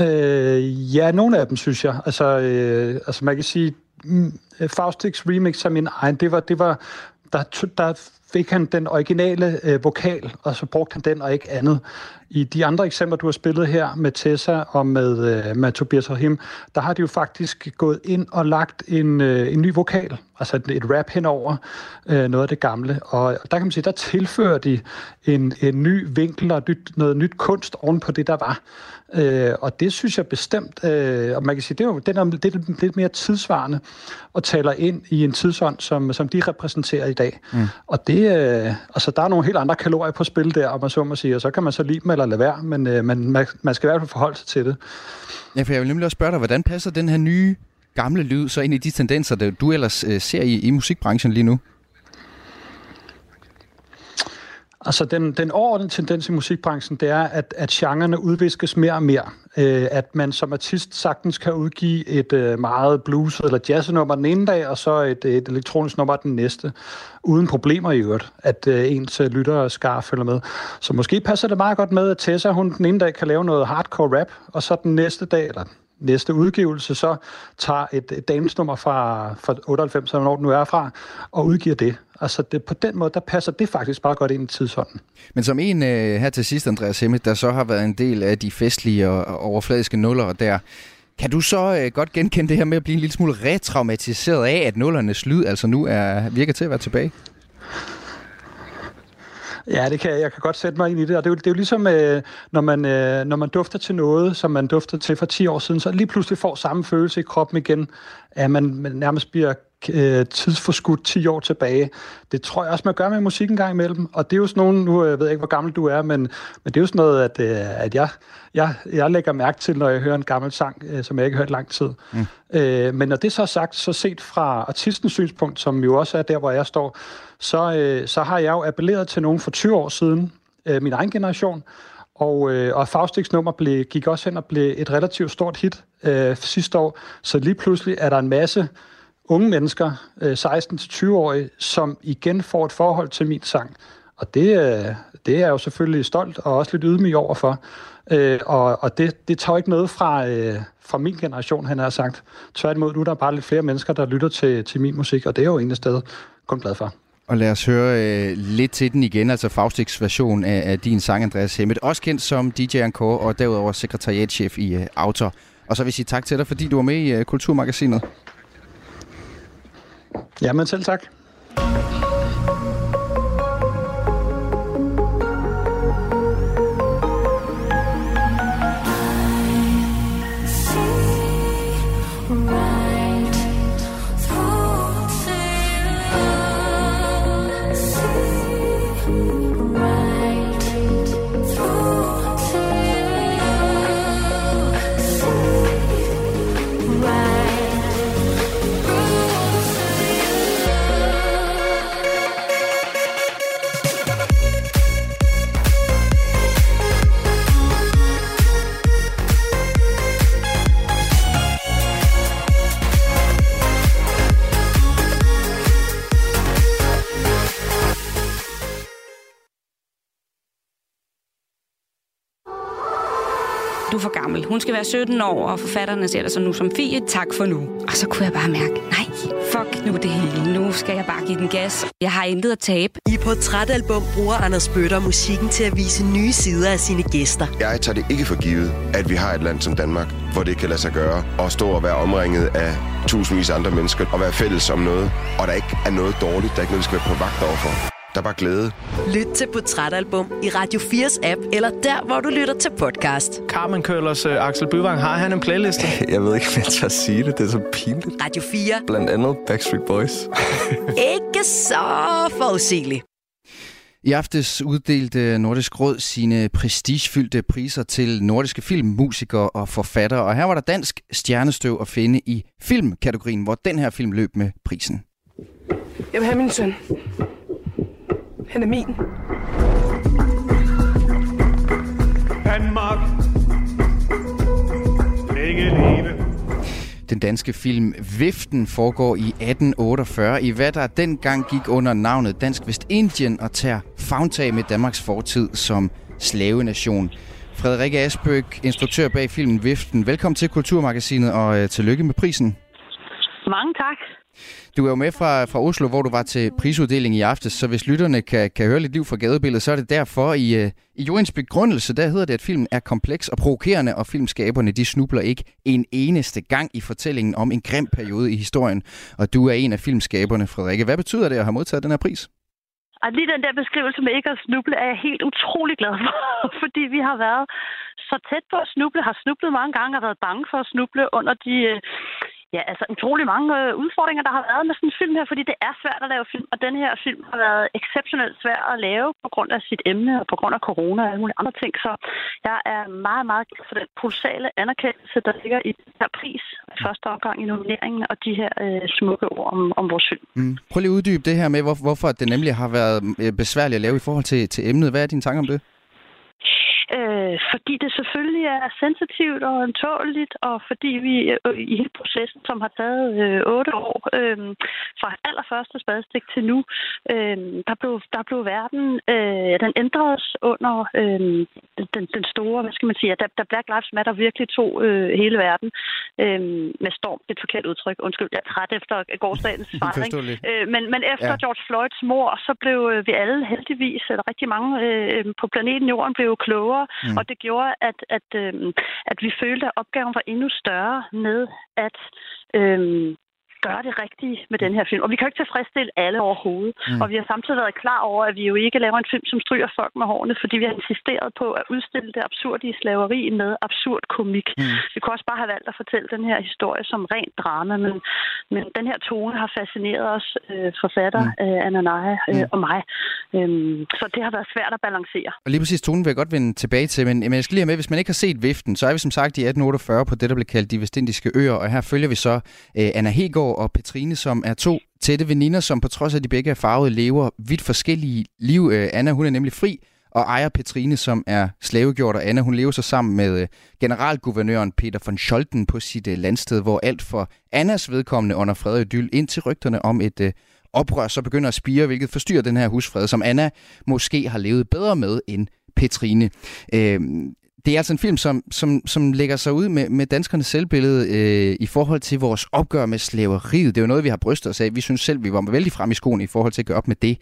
Øh, ja, nogle af dem, synes jeg. Altså, øh, altså man kan sige, mm, Faustix remix af min egen, det var, det var der, der fik han den originale øh, vokal, og så brugte han den og ikke andet. I de andre eksempler, du har spillet her med Tessa og med, øh, med Tobias Rahim, der har de jo faktisk gået ind og lagt en, øh, en ny vokal, altså et, et rap henover øh, noget af det gamle. Og der kan man sige, der tilfører de en, en ny vinkel og nyt, noget nyt kunst oven på det, der var. Øh, og det synes jeg bestemt, øh, og man kan sige, det er jo det er, er lidt mere tidsvarende og taler ind i en tidsånd, som, som de repræsenterer i dag. Mm. Og det, øh, altså der er nogle helt andre kalorier på spil der, om man så må sige, og så kan man så lide dem eller lade være, men øh, man, man skal i hvert fald forholde sig til det. Ja, for jeg vil nemlig også spørge dig, hvordan passer den her nye gamle lyd så ind i de tendenser, der du ellers øh, ser i, i musikbranchen lige nu? Altså den, den overordnede tendens i musikbranchen, det er, at, at genrerne udviskes mere og mere. Øh, at man som artist sagtens kan udgive et øh, meget blues- eller jazznummer den ene dag, og så et, et elektronisk nummer den næste, uden problemer i øvrigt, at øh, ens øh, og skar følger med. Så måske passer det meget godt med, at Tessa hun den ene dag kan lave noget hardcore rap, og så den næste dag, eller næste udgivelse, så tager et, et damesnummer fra, fra 98, eller den nu er fra, og udgiver det. Altså det, på den måde, der passer det faktisk bare godt ind i tidsånden. Men som en øh, her til sidst, Andreas Hemmet, der så har været en del af de festlige og, og overfladiske nuller der, kan du så øh, godt genkende det her med at blive en lille smule retraumatiseret af, at nullernes lyd altså nu er virker til at være tilbage? Ja, det kan jeg. Jeg kan godt sætte mig ind i det. Og det er jo, det er jo ligesom, øh, når, man, øh, når man dufter til noget, som man duftede til for 10 år siden, så lige pludselig får samme følelse i kroppen igen, at man, man nærmest bliver øh, tidsforskudt 10 år tilbage. Det tror jeg også, man gør med musik en gang imellem. Og det er jo sådan nogle, nu jeg ved jeg ikke, hvor gammel du er, men, men det er jo sådan noget, at, øh, at jeg, jeg, jeg lægger mærke til, når jeg hører en gammel sang, øh, som jeg ikke har hørt lang tid. Mm. Øh, men når det så er sagt, så set fra artistens synspunkt, som jo også er der, hvor jeg står, så, øh, så har jeg jo appelleret til nogen for 20 år siden, øh, min egen generation, og, øh, og Faustix nummer blev, gik også hen og blev et relativt stort hit øh, sidste år. Så lige pludselig er der en masse unge mennesker, øh, 16-20-årige, som igen får et forhold til min sang. Og det, øh, det er jeg jo selvfølgelig stolt og også lidt ydmyg overfor. Øh, og og det, det tager ikke noget fra, øh, fra min generation, han har sagt. Tværtimod, nu er der bare lidt flere mennesker, der lytter til, til min musik, og det er jo en sted kun glad for. Og lad os høre øh, lidt til den igen, altså Faustix version af, af din sang, Andreas Hemmet. Også kendt som DJ Encore og derudover sekretariatchef i øh, Autor. Og så vil jeg sige tak til dig, fordi du var med i øh, Kulturmagasinet. Jamen selv tak. Hun skal være 17 år, og forfatterne ser det så nu som Fie. Tak for nu. Og så kunne jeg bare mærke, nej, fuck nu det hele. Nu skal jeg bare give den gas. Jeg har intet at tabe. I Portrætalbum bruger Anders Bøtter musikken til at vise nye sider af sine gæster. Jeg tager det ikke for givet, at vi har et land som Danmark, hvor det kan lade sig gøre at stå og være omringet af tusindvis af andre mennesker og være fælles om noget, og der ikke er noget dårligt, der er ikke noget, vi skal være på vagt overfor. Der er bare glæde. Lyt til Portrætalbum i Radio 4's app, eller der, hvor du lytter til podcast. Carmen Køllers uh, Axel Byvang, har han en playliste? Jeg ved ikke, om jeg tør sige det. Det er så pinligt. Radio 4. Blandt andet Backstreet Boys. ikke så forudsigeligt. I aftes uddelte Nordisk Råd sine prestigefyldte priser til nordiske filmmusikere og forfattere, og her var der dansk stjernestøv at finde i filmkategorien, hvor den her film løb med prisen. Jeg vil have min søn. Han er min. Danmark. Længe leve. Den danske film Viften foregår i 1848 i hvad der dengang gik under navnet Dansk Vestindien og tager fagntag med Danmarks fortid som slavenation. Frederikke Asbøk, instruktør bag filmen Viften. Velkommen til Kulturmagasinet og øh, tillykke med prisen. Mange tak. Du er jo med fra, fra Oslo, hvor du var til prisuddeling i aftes, så hvis lytterne kan, kan høre lidt liv fra gadebilledet, så er det derfor i, øh, i Joens begrundelse, der hedder det, at filmen er kompleks og provokerende, og filmskaberne de snubler ikke en eneste gang i fortællingen om en grim periode i historien. Og du er en af filmskaberne, Frederikke. Hvad betyder det at have modtaget den her pris? Og lige den der beskrivelse med ikke at snuble, er jeg helt utrolig glad for, fordi vi har været så tæt på at snuble, har snublet mange gange og været bange for at snuble under de øh, ja, altså utrolig mange øh, udfordringer, der har været med sådan en film her, fordi det er svært at lave film, og den her film har været exceptionelt svær at lave på grund af sit emne og på grund af corona og alle mulige andre ting. Så jeg er meget, meget glad for den kolossale anerkendelse, der ligger i den her pris i første omgang i nomineringen og de her øh, smukke ord om, om vores film. Mm. Prøv lige at uddybe det her med, hvor, hvorfor det nemlig har været øh, besværligt at lave i forhold til, til emnet. Hvad er dine tanker om det? Øh, fordi det selvfølgelig er sensitivt og antåligt, og fordi vi øh, i hele processen, som har taget øh, otte år, øh, fra allerførste spadestik til nu, øh, der, blev, der blev verden, øh, den ændredes under øh, den, den store, hvad skal man sige, da, da Black Lives Matter virkelig tog øh, hele verden øh, med storm, det er et forkert udtryk, undskyld, jeg er træt efter gårdsdagens fejring. Øh, men, men efter ja. George Floyds mor, så blev øh, vi alle heldigvis, eller rigtig mange øh, på planeten Jorden, blev klogere klogere, mm. og det gjorde, at, at, øh, at vi følte, at opgaven var endnu større med at øh, gøre det rigtige med den her film. Og vi kan jo ikke tilfredsstille alle overhovedet. Mm. Og vi har samtidig været klar over, at vi jo ikke laver en film, som stryger folk med hårene, fordi vi har insisteret på at udstille det absurde i slaveri med absurd komik. Mm. Vi kunne også bare have valgt at fortælle den her historie som rent drama, men, men den her tone har fascineret os øh, forfatter, mm. øh, Anna Naja øh, mm. og mig. Øhm, så det har været svært at balancere. Og lige præcis tonen vil jeg godt vende tilbage til, men, men jeg skal lige have med, hvis man ikke har set Viften, så er vi som sagt i 1848 på det, der blev kaldt de vestindiske øer, og her følger vi så øh, Anna Hegård og Petrine, som er to tætte veninder, som på trods af, at de begge er farvede, lever vidt forskellige liv. Øh, Anna, hun er nemlig fri, og ejer Petrine, som er slavegjort, og Anna, hun lever så sammen med øh, generalguvernøren Peter von Scholten på sit øh, landsted, hvor alt for Annas vedkommende under fred og idyl, indtil rygterne om et oprør så begynder at spire, hvilket forstyrrer den her husfred, som Anna måske har levet bedre med end Petrine det er altså en film, som, som, som lægger sig ud med, med danskernes selvbillede øh, i forhold til vores opgør med slaveriet. Det er jo noget, vi har brystet os af. Vi synes selv, vi var vældig frem i skoen i forhold til at gøre op med det.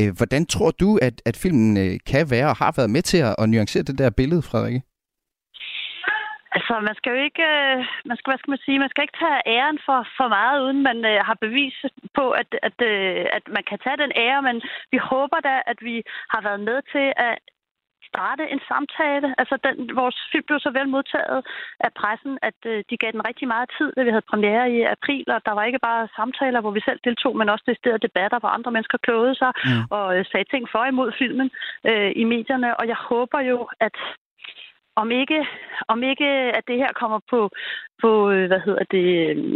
Øh, hvordan tror du, at, at filmen øh, kan være og har været med til at, at nuancere det der billede, Frederikke? Altså, man skal jo ikke, øh, man skal, hvad skal man sige, man skal ikke tage æren for, for meget, uden man øh, har bevis på, at, at, øh, at man kan tage den ære, men vi håber da, at vi har været med til at starte en samtale. Altså, den, vores film blev så vel modtaget af pressen, at øh, de gav den rigtig meget tid, da vi havde premiere i april, og der var ikke bare samtaler, hvor vi selv deltog, men også decideret debatter, hvor andre mennesker klogede sig mm. og øh, sagde ting for imod filmen øh, i medierne. Og jeg håber jo, at om ikke, om ikke at det her kommer på, på hvad hedder det,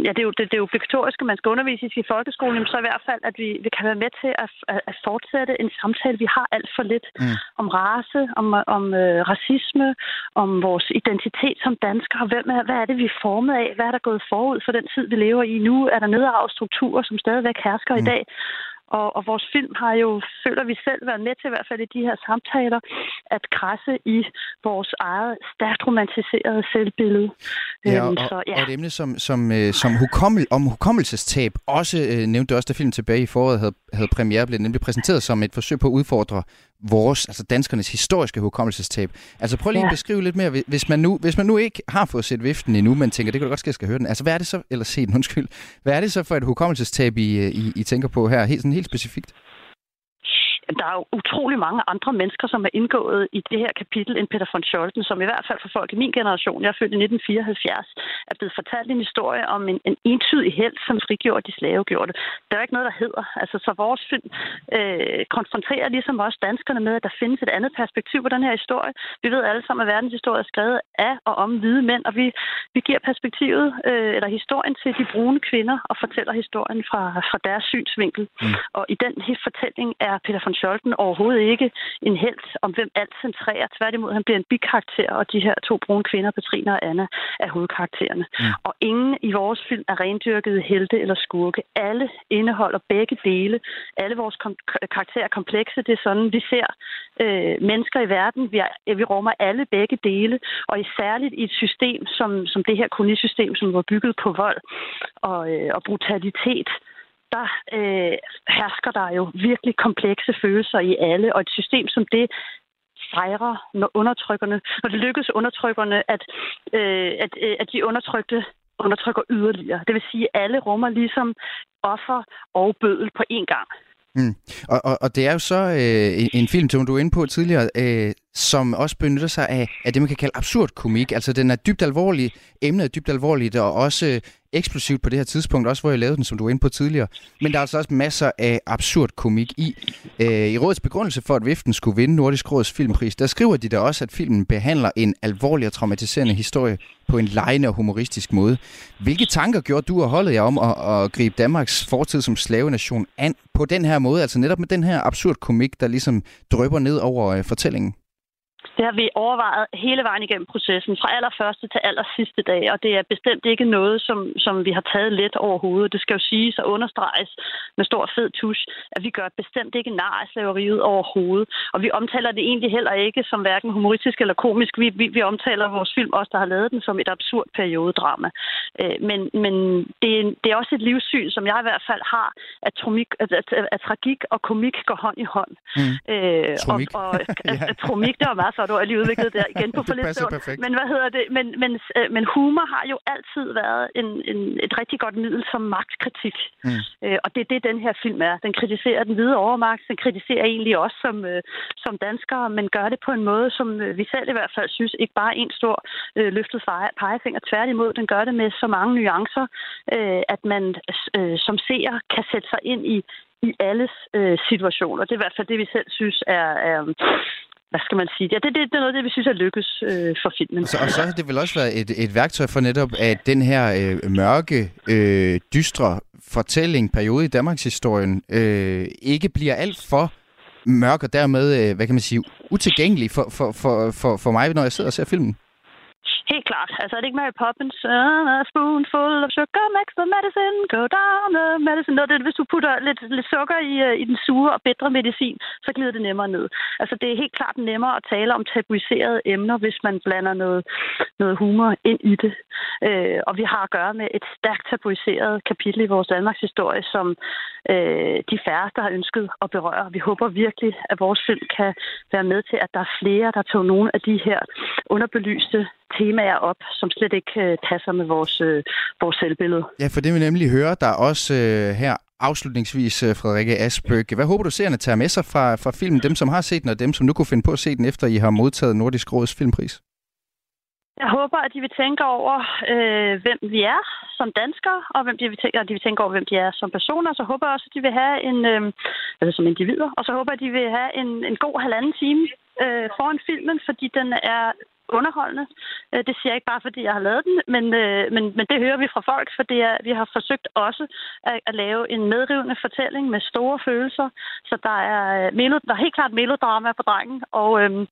ja, det er jo det, det er jo obligatoriske, man skal undervise i folkeskolen, så i hvert fald, at vi, vi kan være med til at, at, at fortsætte en samtale. Vi har alt for lidt mm. om race, om, om øh, racisme, om vores identitet som danskere. Hvem er, hvad er det, vi er formet af? Hvad er der gået forud for den tid, vi lever i nu? Er der nedarvet strukturer, som stadigvæk hersker mm. i dag? Og, og vores film har jo, føler vi selv, været med til i hvert fald i de her samtaler, at græsse i vores eget stærkt romantiserede selvbillede. Ja, Øhm, og, så, og et emne som, som, øh, som hukommel, om hukommelsestab også øh, nævnte også, da filmen tilbage i foråret havde, havde premiere, blev nemlig præsenteret som et forsøg på at udfordre vores, altså danskernes historiske hukommelsestab. Altså prøv lige ja. At beskrive lidt mere, hvis- man, nu, hvis man nu ikke har fået set viften endnu, men tænker, det kan da godt ske, at jeg skal høre den. Altså hvad er det så, eller se den, undskyld. Hvad er det så for et hukommelsestab, I, I, I tænker på her, helt, sådan helt specifikt? Der er jo utrolig mange andre mennesker, som er indgået i det her kapitel end Peter von Scholten, som i hvert fald for folk i min generation, jeg er født i 1974, er blevet fortalt en historie om en, en entydig held, som frigjorde de slavegjorte. Der er jo ikke noget, der hedder. Altså, så vores film øh, konfronterer ligesom også danskerne med, at der findes et andet perspektiv på den her historie. Vi ved alle sammen, at verdenshistorie er skrevet af og om hvide mænd, og vi, vi giver perspektivet, øh, eller historien til de brune kvinder, og fortæller historien fra, fra deres synsvinkel. Mm. Og i den her fortælling er Peter von Scholten overhovedet ikke en held, om hvem alt centrerer. Tværtimod, han bliver en bikarakter, og de her to brune kvinder, Petrina og Anna, er hovedkaraktererne. Mm. Og ingen i vores film er rendyrkede helte eller skurke. Alle indeholder begge dele. Alle vores kom- karakterer er komplekse. Det er sådan, vi ser øh, mennesker i verden. Vi, er, vi rummer alle begge dele, og i særligt i et system som, som det her kolonisystem, som var bygget på vold og, øh, og brutalitet, der øh, hersker der jo virkelig komplekse følelser i alle, og et system som det fejrer, når undertrykkerne, når det lykkes undertrykkerne, at, øh, at, øh, at de undertrykte undertrykker yderligere. Det vil sige, at alle rummer ligesom offer og bødel på én gang. Mm. Og, og, og det er jo så øh, en, en film, som du var inde på tidligere, øh, som også benytter sig af, af det, man kan kalde absurd komik. Altså, den er dybt alvorlig, emnet er dybt alvorligt, og også eksplosivt på det her tidspunkt, også hvor jeg lavede den, som du var inde på tidligere. Men der er altså også masser af absurd komik i. Øh, I rådets begrundelse for, at Viften skulle vinde Nordisk Råds filmpris, der skriver de da også, at filmen behandler en alvorlig og traumatiserende historie på en lejende og humoristisk måde. Hvilke tanker gjorde du og holdet jer om at, at gribe Danmarks fortid som slavenation an på den her måde? Altså netop med den her absurd komik, der ligesom drøber ned over øh, fortællingen? Det har vi overvejet hele vejen igennem processen, fra allerførste til aller sidste dag, og det er bestemt ikke noget, som, som vi har taget let overhovedet. Det skal jo siges og understreges med stor fed tusch, at vi gør bestemt ikke nar af slaveriet overhovedet. Og vi omtaler det egentlig heller ikke som hverken humoristisk eller komisk. Vi, vi, vi omtaler vores film, også der har lavet den, som et absurd periodedrama. Øh, men men det, er, det er også et livssyn, som jeg i hvert fald har, at, tromik, at, at, at tragik og komik går hånd i hånd. Mm. Øh, Tromik. Og, og, at, at, tromik, det var meget så du har lige udviklet det igen på for lidt perfekt. Men hvad hedder det? Men, men, øh, men humor har jo altid været en, en, et rigtig godt middel som magtkritik. Mm. Øh, og det er det, den her film er. Den kritiserer den hvide overmagt. Den kritiserer egentlig os som, øh, som danskere, men gør det på en måde, som øh, vi selv i hvert fald synes ikke bare en stor øh, løftet pegefinger. Tværtimod, den gør det med så mange nuancer, øh, at man øh, som seer kan sætte sig ind i i alles øh, situationer. Det er i hvert fald det, vi selv synes er, er hvad skal man sige? Ja, det, det, det er noget det, vi synes er lykkes øh, for filmen. Så, og så har det vel også været et, et værktøj for netop, at den her øh, mørke, øh, dystre fortælling, periode i Danmarks historien, øh, ikke bliver alt for mørk og dermed, øh, hvad kan man sige, utilgængelig for, for, for, for, for mig, når jeg sidder og ser filmen. Helt klart. Altså, er det ikke Mary Poppins? Uh, a spoonful of sugar makes the medicine go down the medicine. Nå, det, hvis du putter lidt, lidt sukker i, uh, i den sure og bedre medicin, så glider det nemmere ned. Altså, det er helt klart nemmere at tale om tabuiserede emner, hvis man blander noget, noget humor ind i det. Uh, og vi har at gøre med et stærkt tabuiseret kapitel i vores Danmarks historie, som uh, de færreste har ønsket at berøre. Vi håber virkelig, at vores film kan være med til, at der er flere, der tager nogle af de her underbelyste temaer op, som slet ikke øh, passer med vores, øh, vores selvbillede. Ja, for det vil nemlig høre, der er også øh, her afslutningsvis, øh, Frederikke Asbøg. Hvad håber du seerne tager med sig fra, fra filmen, dem som har set den, og dem som nu kunne finde på at se den, efter I har modtaget Nordisk Råds filmpris? Jeg håber, at de vil tænke over, øh, hvem vi er som danskere, og hvem de vil tænke, at de vil tænke over, hvem de er som personer. Så håber jeg også, at de vil have en, øh, altså som individer, og så håber jeg, at de vil have en, en god halvanden time øh, foran filmen, fordi den er underholdende. Øh, det siger jeg ikke bare, fordi jeg har lavet den, men, øh, men, men det hører vi fra folk, for det er, vi har forsøgt også at, at lave en medrivende fortælling med store følelser. Så der er, øh, melo, der er helt klart melodrama på drengen, og øhm,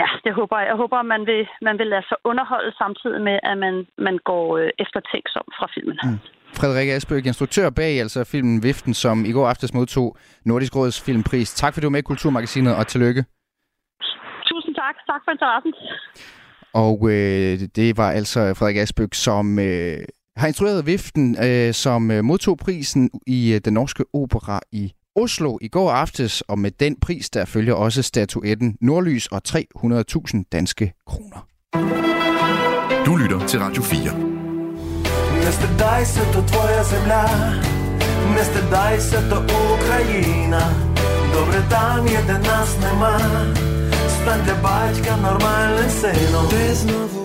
ja, det håber jeg. Jeg håber, at man vil, man vil lade sig underholde samtidig med, at man, man går øh, efter tænksom fra filmen. Mm. Frederik Asbøk, instruktør bag altså filmen Viften, som i går aftes modtog Nordisk Råds filmpris. Tak fordi du var med i Kulturmagasinet, og tillykke Tusind tak. Tak for interessen. Og øh, det var altså Frederik Asbøk, som øh, har instrueret Viften, øh, som øh, modtog prisen i øh, den norske opera i Oslo i går aftes, og med den pris, der følger også statuetten Nordlys og 300.000 danske kroner. Du lytter til Radio 4. Не стидайся, то твоя земля, не стидайся, то Україна. Добре там є, де нас нема. Стань для батька нормальним сином. Ти знову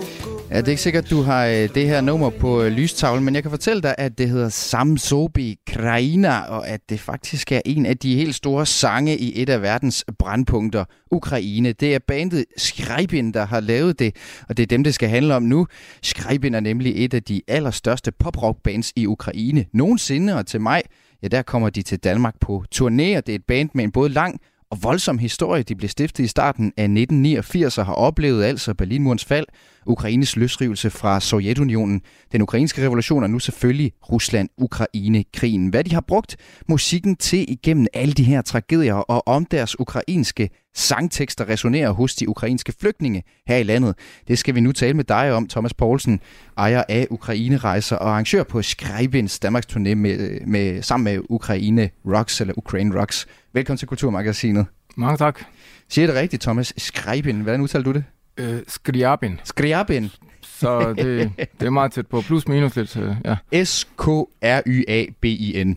Ja, det er ikke sikkert, du har øh, det her nummer på øh, lystavlen, men jeg kan fortælle dig, at det hedder Samsobi Kraina, og at det faktisk er en af de helt store sange i et af verdens brandpunkter, Ukraine. Det er bandet Skribin, der har lavet det, og det er dem, det skal handle om nu. Skribin er nemlig et af de allerstørste poprock-bands i Ukraine nogensinde, og til maj, ja, der kommer de til Danmark på turné, og det er et band med en både lang og voldsom historie. De blev stiftet i starten af 1989 og har oplevet altså Berlinmurens fald, Ukraines løsrivelse fra Sovjetunionen, den ukrainske revolution og nu selvfølgelig Rusland-Ukraine-krigen. Hvad de har brugt musikken til igennem alle de her tragedier og om deres ukrainske sangtekster resonerer hos de ukrainske flygtninge her i landet. Det skal vi nu tale med dig om, Thomas Poulsen, ejer af Ukraine-rejser og arrangør på Skribins Danmarks turné med, med, sammen med Ukraine Rocks eller Ukraine Rocks. Velkommen til Kulturmagasinet. Mange tak. Siger det rigtigt, Thomas? Skribin, hvordan udtaler du det? Øh, Skriabin. Skriabin. Så det, det er meget tæt på. Plus minus lidt, øh, ja. S-K-R-Y-A-B-I-N.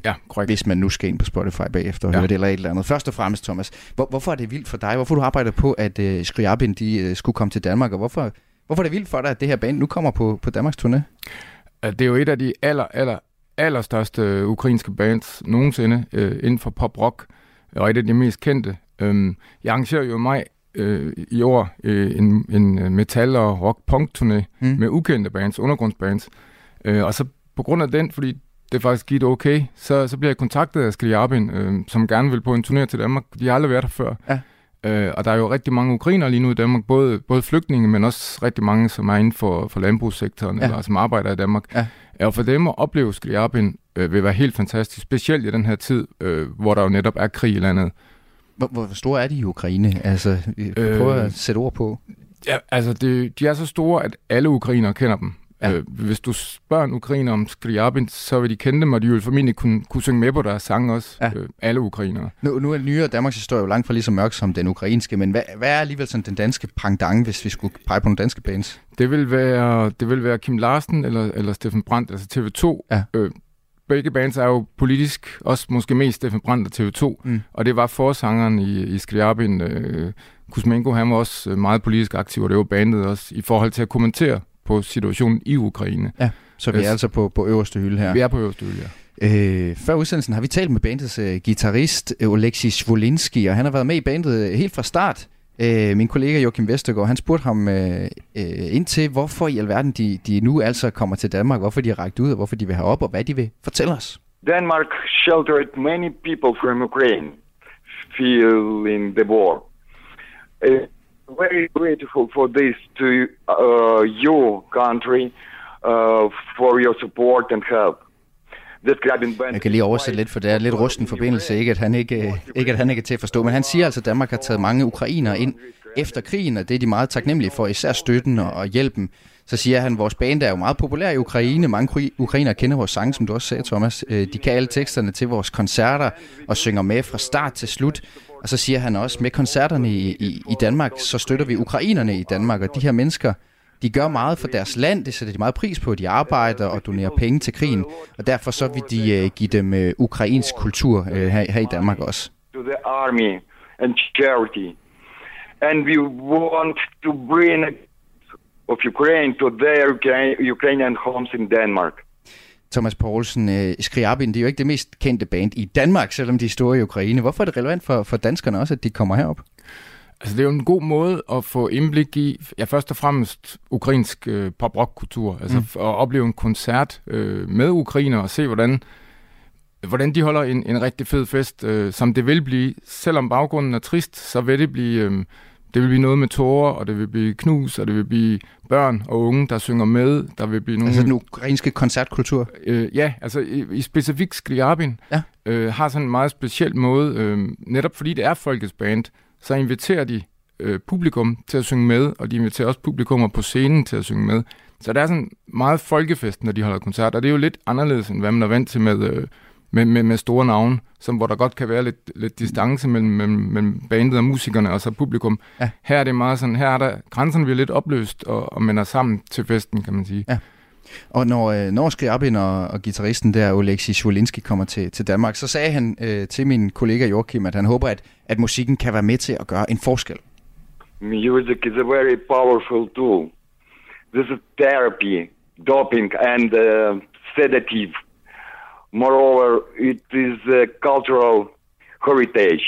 Ja, korrekt. Hvis man nu skal ind på Spotify bagefter og Ja. høre det eller et eller andet. Først og fremmest, Thomas, hvor, hvorfor er det vildt for dig? Hvorfor du arbejdet på, at uh, Skriabin de, uh, skulle komme til Danmark? Og hvorfor, hvorfor er det vildt for dig, at det her band nu kommer på, på Danmarks turné? Det er jo et af de aller, aller, allerstørste øh, ukrainske bands nogensinde øh, inden for pop-rock, og et af de mest kendte. Øhm, jeg arrangerer jo i maj øh, i år øh, en, en øh, metal- og rock-punk-turné Mm. med ukendte bands, undergrundsbands. Øh, og så på grund af den, fordi det faktisk gik okay, så, så bliver jeg kontaktet af Skriabin, øh, som gerne vil på en turné til Danmark. De har aldrig været her før. Ja. Øh, og der er jo rigtig mange ukrainer lige nu i Danmark, både, både flygtninge, men også rigtig mange, som er inden for, for landbrugssektoren, Ja. eller som arbejder i Danmark. Ja. Og for dem at opleve Skriabin øh, vil være helt fantastisk, specielt i den her tid, øh, hvor der jo netop er krig i landet. Hvor, hvor store er de i Ukraine? Altså, vi Øh, prøver at sætte ord på. Ja, altså det, de er så store, at alle ukrainere kender dem. Ja. Øh, hvis du spørger en ukrainer om Skriabin, så vil de kende dem, og de vil formentlig kunne, kunne synge med på deres sange også. Ja. Øh, alle ukrainere. Nu, nu er nyere Danmarks historie jo langt fra lige så mørk som den ukrainske, men hvad, hvad er alligevel sådan den danske pangdang, hvis vi skulle pege på nogle danske bands? Det vil være, det vil være Kim Larsen eller, eller Steffen Brandt, altså TV2. Ja. Øh, begge bands er jo politisk, også måske mest Steffen Brandt og TV2. Mm. Og det var forsangeren i, i Skriabin, øh, Kuzmenko, han var også øh, meget politisk aktiv, og det var bandet også, i forhold til at kommentere på situationen i Ukraine. Ja, så vi er Øh, altså på, på øverste hylde her. Vi er på øverste hylde, ja. Øh, før udsendelsen har vi talt med bandets øh, guitarist øh, Oleksiy Volinski, og han har været med i bandet øh, helt fra start. Øh, min kollega Joachim Vestergaard, han spurgte ham øh, øh, ind til, hvorfor i alverden de, de nu altså kommer til Danmark, hvorfor de har rækket ud, og hvorfor de vil have op, og hvad de vil fortælle os. Denmark sheltered many people from Ukraine feeling the war. Uh, very grateful for this to uh, your country uh, for your support and help. Jeg kan lige oversætte lidt, for det er lidt rusten forbindelse, ikke at han ikke, øh, ikke, at han ikke er til at forstå. Men han siger altså, at Danmark har taget mange ukrainere ind efter krigen, og det er de meget taknemmelige for, især støtten og, hjælpen. Så siger han, at vores band er jo meget populær i Ukraine. Mange ukra- ukrainere kender vores sange, som du også sagde, Thomas. Øh, De kan alle teksterne til vores koncerter og synger med fra start til slut. Og så siger han også, med koncerterne i, i, i Danmark, så støtter vi ukrainerne i Danmark, og de her mennesker, de gør meget for deres land, det sætter de meget pris på, de arbejder og donerer penge til krigen, og derfor så vil de uh, give dem uh, ukrainsk kultur uh, her, her i Danmark også. to the army and charity. And we want to bring of Ukraine to their Ukra- Ukrainian homes in Denmark. Thomas Poulsen, uh, Skriabin, det er jo ikke det mest kendte band i Danmark, selvom de er store i Ukraine. Hvorfor er det relevant for, for danskerne også, at de kommer herop? Altså, det er jo en god måde at få indblik i, ja, først og fremmest ukrainsk øh, pop-rock-kultur. Altså, Mm. at opleve en koncert øh, med ukrainer og se, hvordan, hvordan de holder en, en rigtig fed fest, øh, som det vil blive. Selvom baggrunden er trist, så vil det blive, øh, det vil blive noget med tårer, og det vil blive knus, og det vil blive børn og unge, der synger med. Der vil blive nogle... Altså den ukrainske koncertkultur? Øh, ja, altså i, i specifikt Skriabin ja. øh, har sådan en meget speciel måde. Øh, netop fordi det er folkets band, så inviterer de øh, publikum til at synge med, og de inviterer også publikummer på scenen til at synge med. Så det er sådan meget folkefest, når de holder koncert, og det er jo lidt anderledes, end hvad man er vant til med, øh, med, med, med store navne, som, hvor der godt kan være lidt, lidt distance mellem, mellem, mellem bandet og musikerne og så publikum. Ja. Her er det meget sådan, her er der, grænserne bliver lidt opløst, og, og man er sammen til festen, kan man sige. Ja. Og når, øh, når Skriabin og, og gitarristen der, Oleksi Sjolinski, kommer til, til Danmark, så sagde han øh, til min kollega Joachim, at han håber, at, at musikken kan være med til at gøre en forskel. Music is a very powerful tool. This is therapy, doping, and uh, sedative. Moreover, it is a cultural heritage.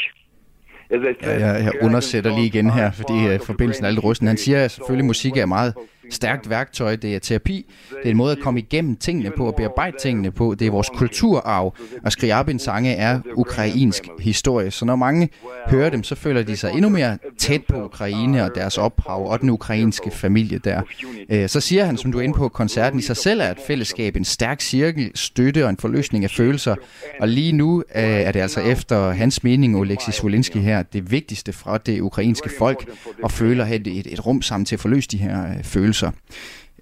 Ja, jeg, jeg undersætter lige igen her, fordi uh, forbindelsen er lidt rusten. Han siger at selvfølgelig, at musik er et meget stærkt værktøj. Det er terapi. Det er en måde at komme igennem tingene på og bearbejde tingene på. Det er vores kulturarv. Og Skriabins sange er ukrainsk historie. Så når mange hører dem, så føler de sig endnu mere tæt på Ukraine og deres ophav og den ukrainske familie der. Øh, så siger han, som du er inde på, koncerten i sig selv er et fællesskab, en stærk cirkel, støtte og en forløsning af følelser. Og lige nu øh, er det altså efter hans mening, Oleksis Wolinski her, det vigtigste fra det ukrainske folk, og føler at have et, et rum sammen til at forløse de her øh, følelser følelser.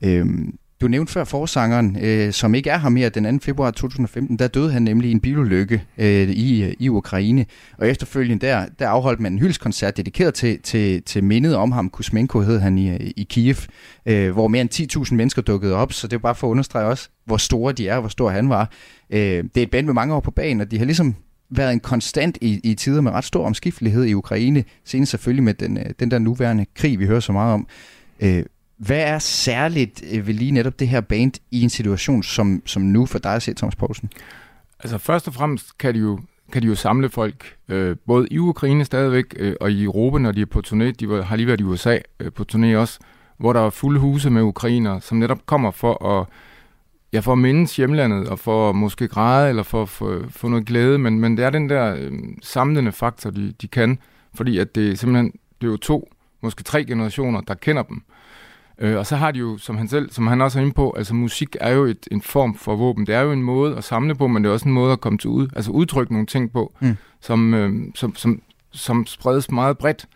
Øhm, du nævnte før forsangeren, øh, som ikke er her mere den 2. februar 2015, der døde han nemlig i en bilulykke øh, i, øh, i Ukraine. Og efterfølgende der, der afholdt man en hyldskoncert dedikeret til, til, til mindet om ham. Kuzmenko hed han i, øh, i Kiev, øh, hvor mere end 10.000 mennesker dukkede op. Så det er bare for at understrege også, hvor store de er, og hvor stor han var. Øh, det er et band med mange år på banen, og de har ligesom været en konstant i, i tider med ret stor omskiftelighed i Ukraine. Senest selvfølgelig med den, øh, den der nuværende krig, vi hører så meget om. Øh, hvad er særligt øh, ved lige netop det her band i en situation som, som nu for dig at se, Thomas Poulsen? Altså først og fremmest kan de jo, kan de jo samle folk, øh, både i Ukraine stadigvæk, øh, og i Europa, når de er på turné. De var, har lige været i USA øh, på turné også, hvor der er fulde huse med ukrainer, som netop kommer for at, ja, for at mindes hjemlandet, og for at måske græde, eller for at få, få noget glæde. Men, men det er den der øh, samlende faktor, de, de kan, fordi at det simpelthen, det er jo to, måske tre generationer, der kender dem. Øh, og så har de jo, som han selv, som han også er inde på, altså musik er jo et, en form for våben. Det er jo en måde at samle på, men det er også en måde at komme til ud, altså udtrykke nogle ting på, mm. som, øh, som, som, som spredes meget bredt.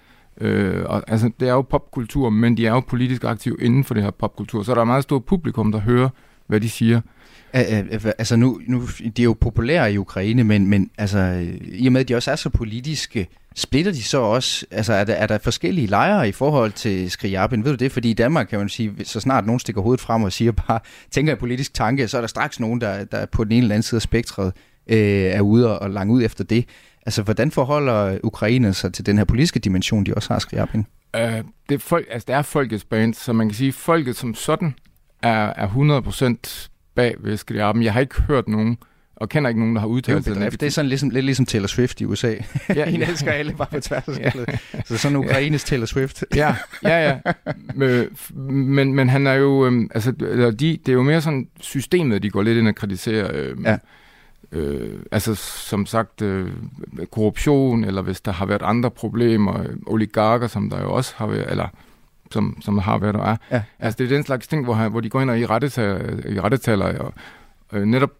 Øh, og, altså, det er jo popkultur, men de er jo politisk aktive inden for det her popkultur, så der er meget stort publikum, der hører, hvad de siger. Altså nu, nu, de er jo populære i Ukraine, men, men altså, i og med, at de også er så politiske, splitter de så også, altså er der, er der forskellige lejre i forhold til Skriabin, ved du det? Fordi i Danmark kan man sige, så snart nogen stikker hovedet frem og siger bare, tænker jeg politisk tanke, så er der straks nogen, der, der på den ene eller anden side af spektret øh, er ude og, og lange ud efter det. Altså, hvordan forholder Ukraine sig til den her politiske dimension, de også har Skriabin? Øh, det, er folk, altså, det er folkets band, så man kan sige, at folket som sådan er, er 100% bag ved Skriabin. Jeg har ikke hørt nogen, og kender ikke nogen, der har udtalt det. Det, det er sådan ligesom, lidt ligesom Taylor Swift i USA. Ja, en elsker alle bare på tværs ja. Så sådan Ukraines Taylor Swift. ja, ja, ja. Men, men han er jo, øhm, altså, de, det er jo mere sådan systemet, de går lidt ind og kritiserer. Øhm, ja. Øh, altså som sagt øh, korruption, eller hvis der har været andre problemer, øh, oligarker, som der jo også har været, eller som, som har været og er. Ja. Altså det er den slags ting, hvor, han, hvor de går ind og i rettetaler, i rettetaler og øh, netop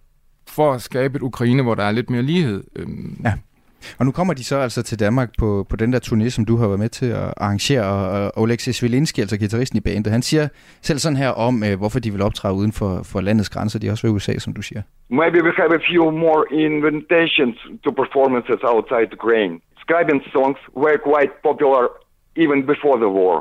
for at skabe et Ukraine, hvor der er lidt mere lighed. Øhm. Ja. Og nu kommer de så altså til Danmark på, på den der turné, som du har været med til at arrangere, og, og Oleksiy Svilinski, altså guitaristen i bandet, han siger selv sådan her om, øh, hvorfor de vil optræde uden for, for landets grænser. De er også ved USA, som du siger. Maybe we have a few more invitations to performances outside Ukraine. Scribing songs were quite popular even before the war.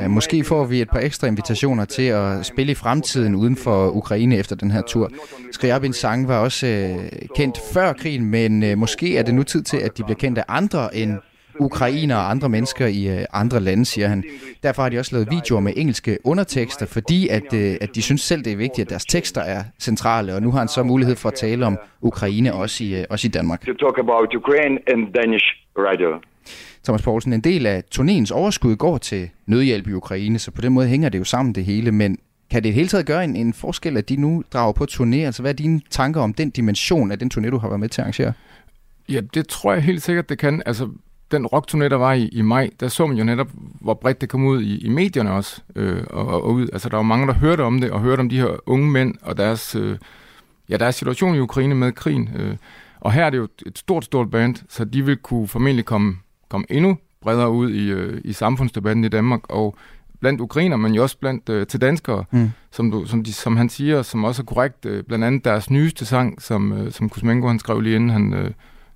Ja, måske får vi et par ekstra invitationer til at spille i fremtiden uden for Ukraine efter den her tur. Skriabins sang var også øh, kendt før krigen, men øh, måske er det nu tid til, at de bliver kendt af andre end ukrainer og andre mennesker i øh, andre lande, siger han. Derfor har de også lavet videoer med engelske undertekster, fordi at, øh, at de synes selv, det er vigtigt, at deres tekster er centrale, og nu har han så mulighed for at tale om Ukraine også i, øh, også i Danmark. To talk about Ukraine and Danish radio. Thomas Poulsen, en del af turnéens overskud går til nødhjælp i Ukraine, så på den måde hænger det jo sammen det hele, men kan det i hele taget gøre en, en forskel, at de nu drager på turné? Altså hvad er dine tanker om den dimension af den turné, du har været med til at arrangere? Ja, det tror jeg helt sikkert, det kan. Altså, den rockturné, der var i, i maj, der så man jo netop, hvor bredt det kom ud i, i medierne også. Øh, og, og ud. Altså, der var mange, der hørte om det, og hørte om de her unge mænd og deres, øh, ja, deres situation i Ukraine med krigen. Øh, og her er det jo et stort, stort band, så de vil kunne formentlig komme, komme endnu bredere ud i, øh, i samfundsdebatten i Danmark, og blandt ukrainer, men jo også blandt øh, til danskere, Mm. som, du, som, de, som han siger, som også er korrekt. Øh, blandt andet deres nyeste sang, som, øh, som Kuzmenko han skrev lige inden han, øh,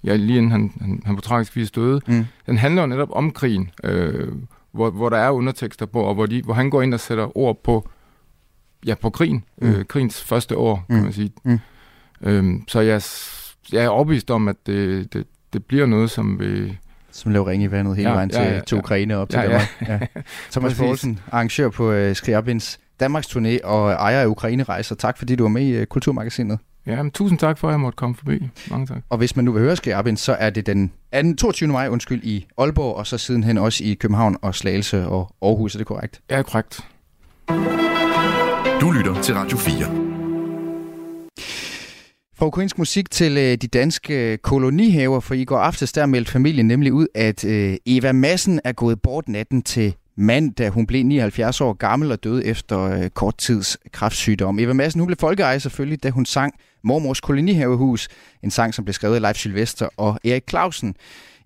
ja, lige inden han, han, han på tragisk vis døde. Mm. Den handler jo netop om krigen, øh, hvor, hvor der er undertekster på, og hvor, de, hvor han går ind og sætter ord på, ja, på krigen. Mm. Øh, krigens første år, kan Mm. man sige. Mm. Øhm, så jeg, jeg er overbevist om, at det, det, det bliver noget, som vil... Som laver ring i vandet hele Ja, vejen ja, til, ja, til ja. Ukraine og op til Ja, ja. Danmark. Ja. Thomas Præcis. Poulsen, arrangør på uh, Skriabins Danmarks turné og ejer af Ukraine-rejser. Tak fordi du var med i uh, Kulturmagasinet. Ja, men tusind tak for, at jeg måtte komme forbi. Mange tak. Og hvis man nu vil høre Skriabin, så er det den 2. 22. maj undskyld, i Aalborg, og så sidenhen også i København og Slagelse og Aarhus. Er det korrekt? Ja, korrekt. Du lytter til Radio 4. Fra ukrainsk musik til øh, de danske øh, kolonihaver, for i går aftes der meldte familien nemlig ud, at øh, Eva Massen er gået bort natten til mand, da Hun blev 79 år gammel og døde efter øh, kort tids kræftsygdom. Eva Madsen, hun blev folkeejer selvfølgelig, da hun sang Mormors kolonihavehus, en sang, som blev skrevet af Leif Sylvester og Erik Clausen.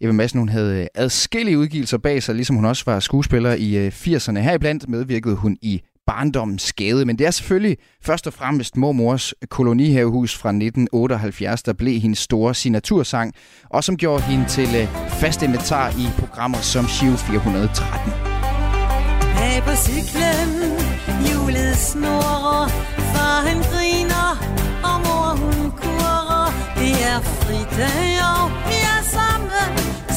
Eva Madsen hun havde øh, adskillige udgivelser bag sig, ligesom hun også var skuespiller i øh, 80'erne. Heriblandt medvirkede hun i Barndommens Skade, men det er selvfølgelig først og fremmest mormors kolonihavehus fra 1978, der blev hendes store signatursang, og som gjorde hende til øh, fast inventar i programmer som Shiv 413. Bag på cyklen, hjulet snurrer, far han griner, og mor hun kurrer. Det er fridag, og vi er sammen,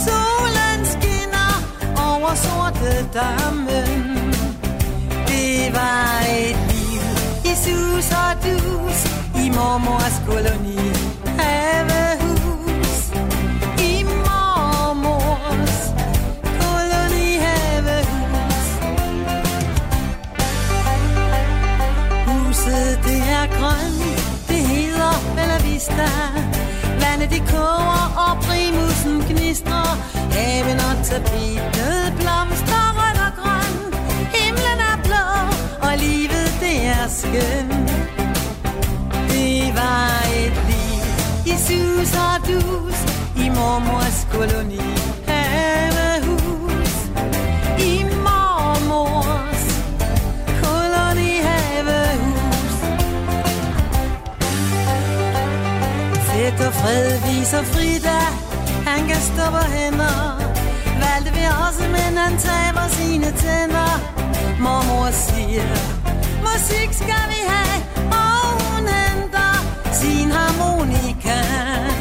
solen skinner over sorte dammen. Det var et liv i sus og dus, i mormors koloni havehus. I mormors koloni havehus. Huset det er grønt, det hedder Bella Vista. Vandet det koger og primusen gnistrer. Haven og tapetet det. Det var et liv i sus og dus, i mormors koloni havehus. I mormors koloni havehus. Fedt og fred viser Frida, han kan stå på hænder. Valgte vi også, men han taber sine tænder. Mormor siger, musik skal vi have, og hun henter sin harmonika.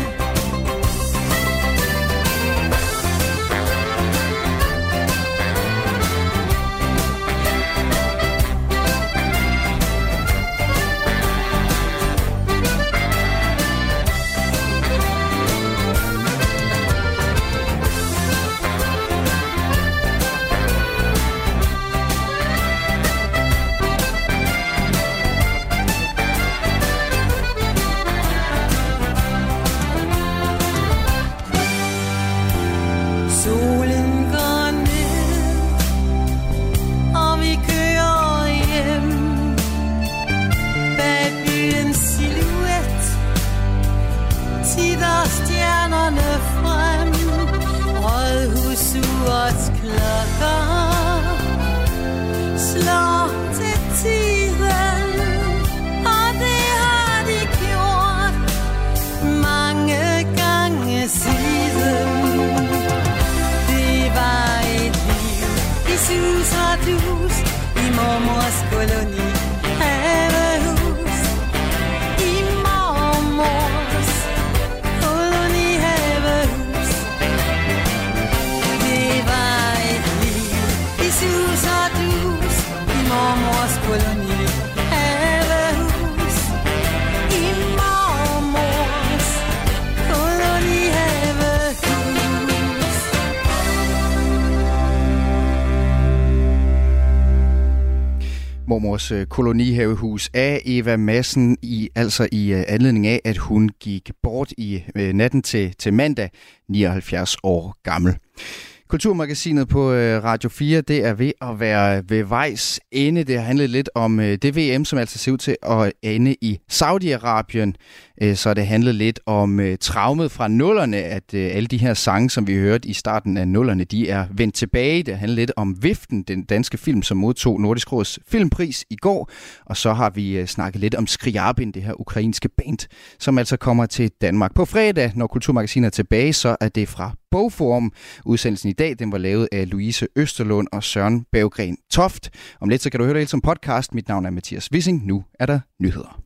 Vores øh, kolonihavehus af Eva Massen, i, altså i øh, anledning af, at hun gik bort i øh, natten til, til mandag, 79 år gammel. Kulturmagasinet på Radio 4, det er ved at være ved vejs ende. Det har handlet lidt om det VM, som altså ser ud til at ende i Saudi-Arabien. Øh, så det handlede lidt om øh, traumet fra nullerne, at øh, alle de her sange, som vi hørte i starten af nullerne, de er vendt tilbage. Det handler lidt om Viften, den danske film, som modtog Nordisk Råds filmpris i går. Og så har vi snakket lidt om Skriabin, det her ukrainske band, som altså kommer til Danmark på fredag. Når Kulturmagasinet er tilbage, så er det fra Bogforum. Udsendelsen i dag den var lavet af Louise Østerlund og Søren Baggren Toft. Om lidt så kan du høre det hele som podcast. Mit navn er Mathias Wissing. Nu er der nyheder.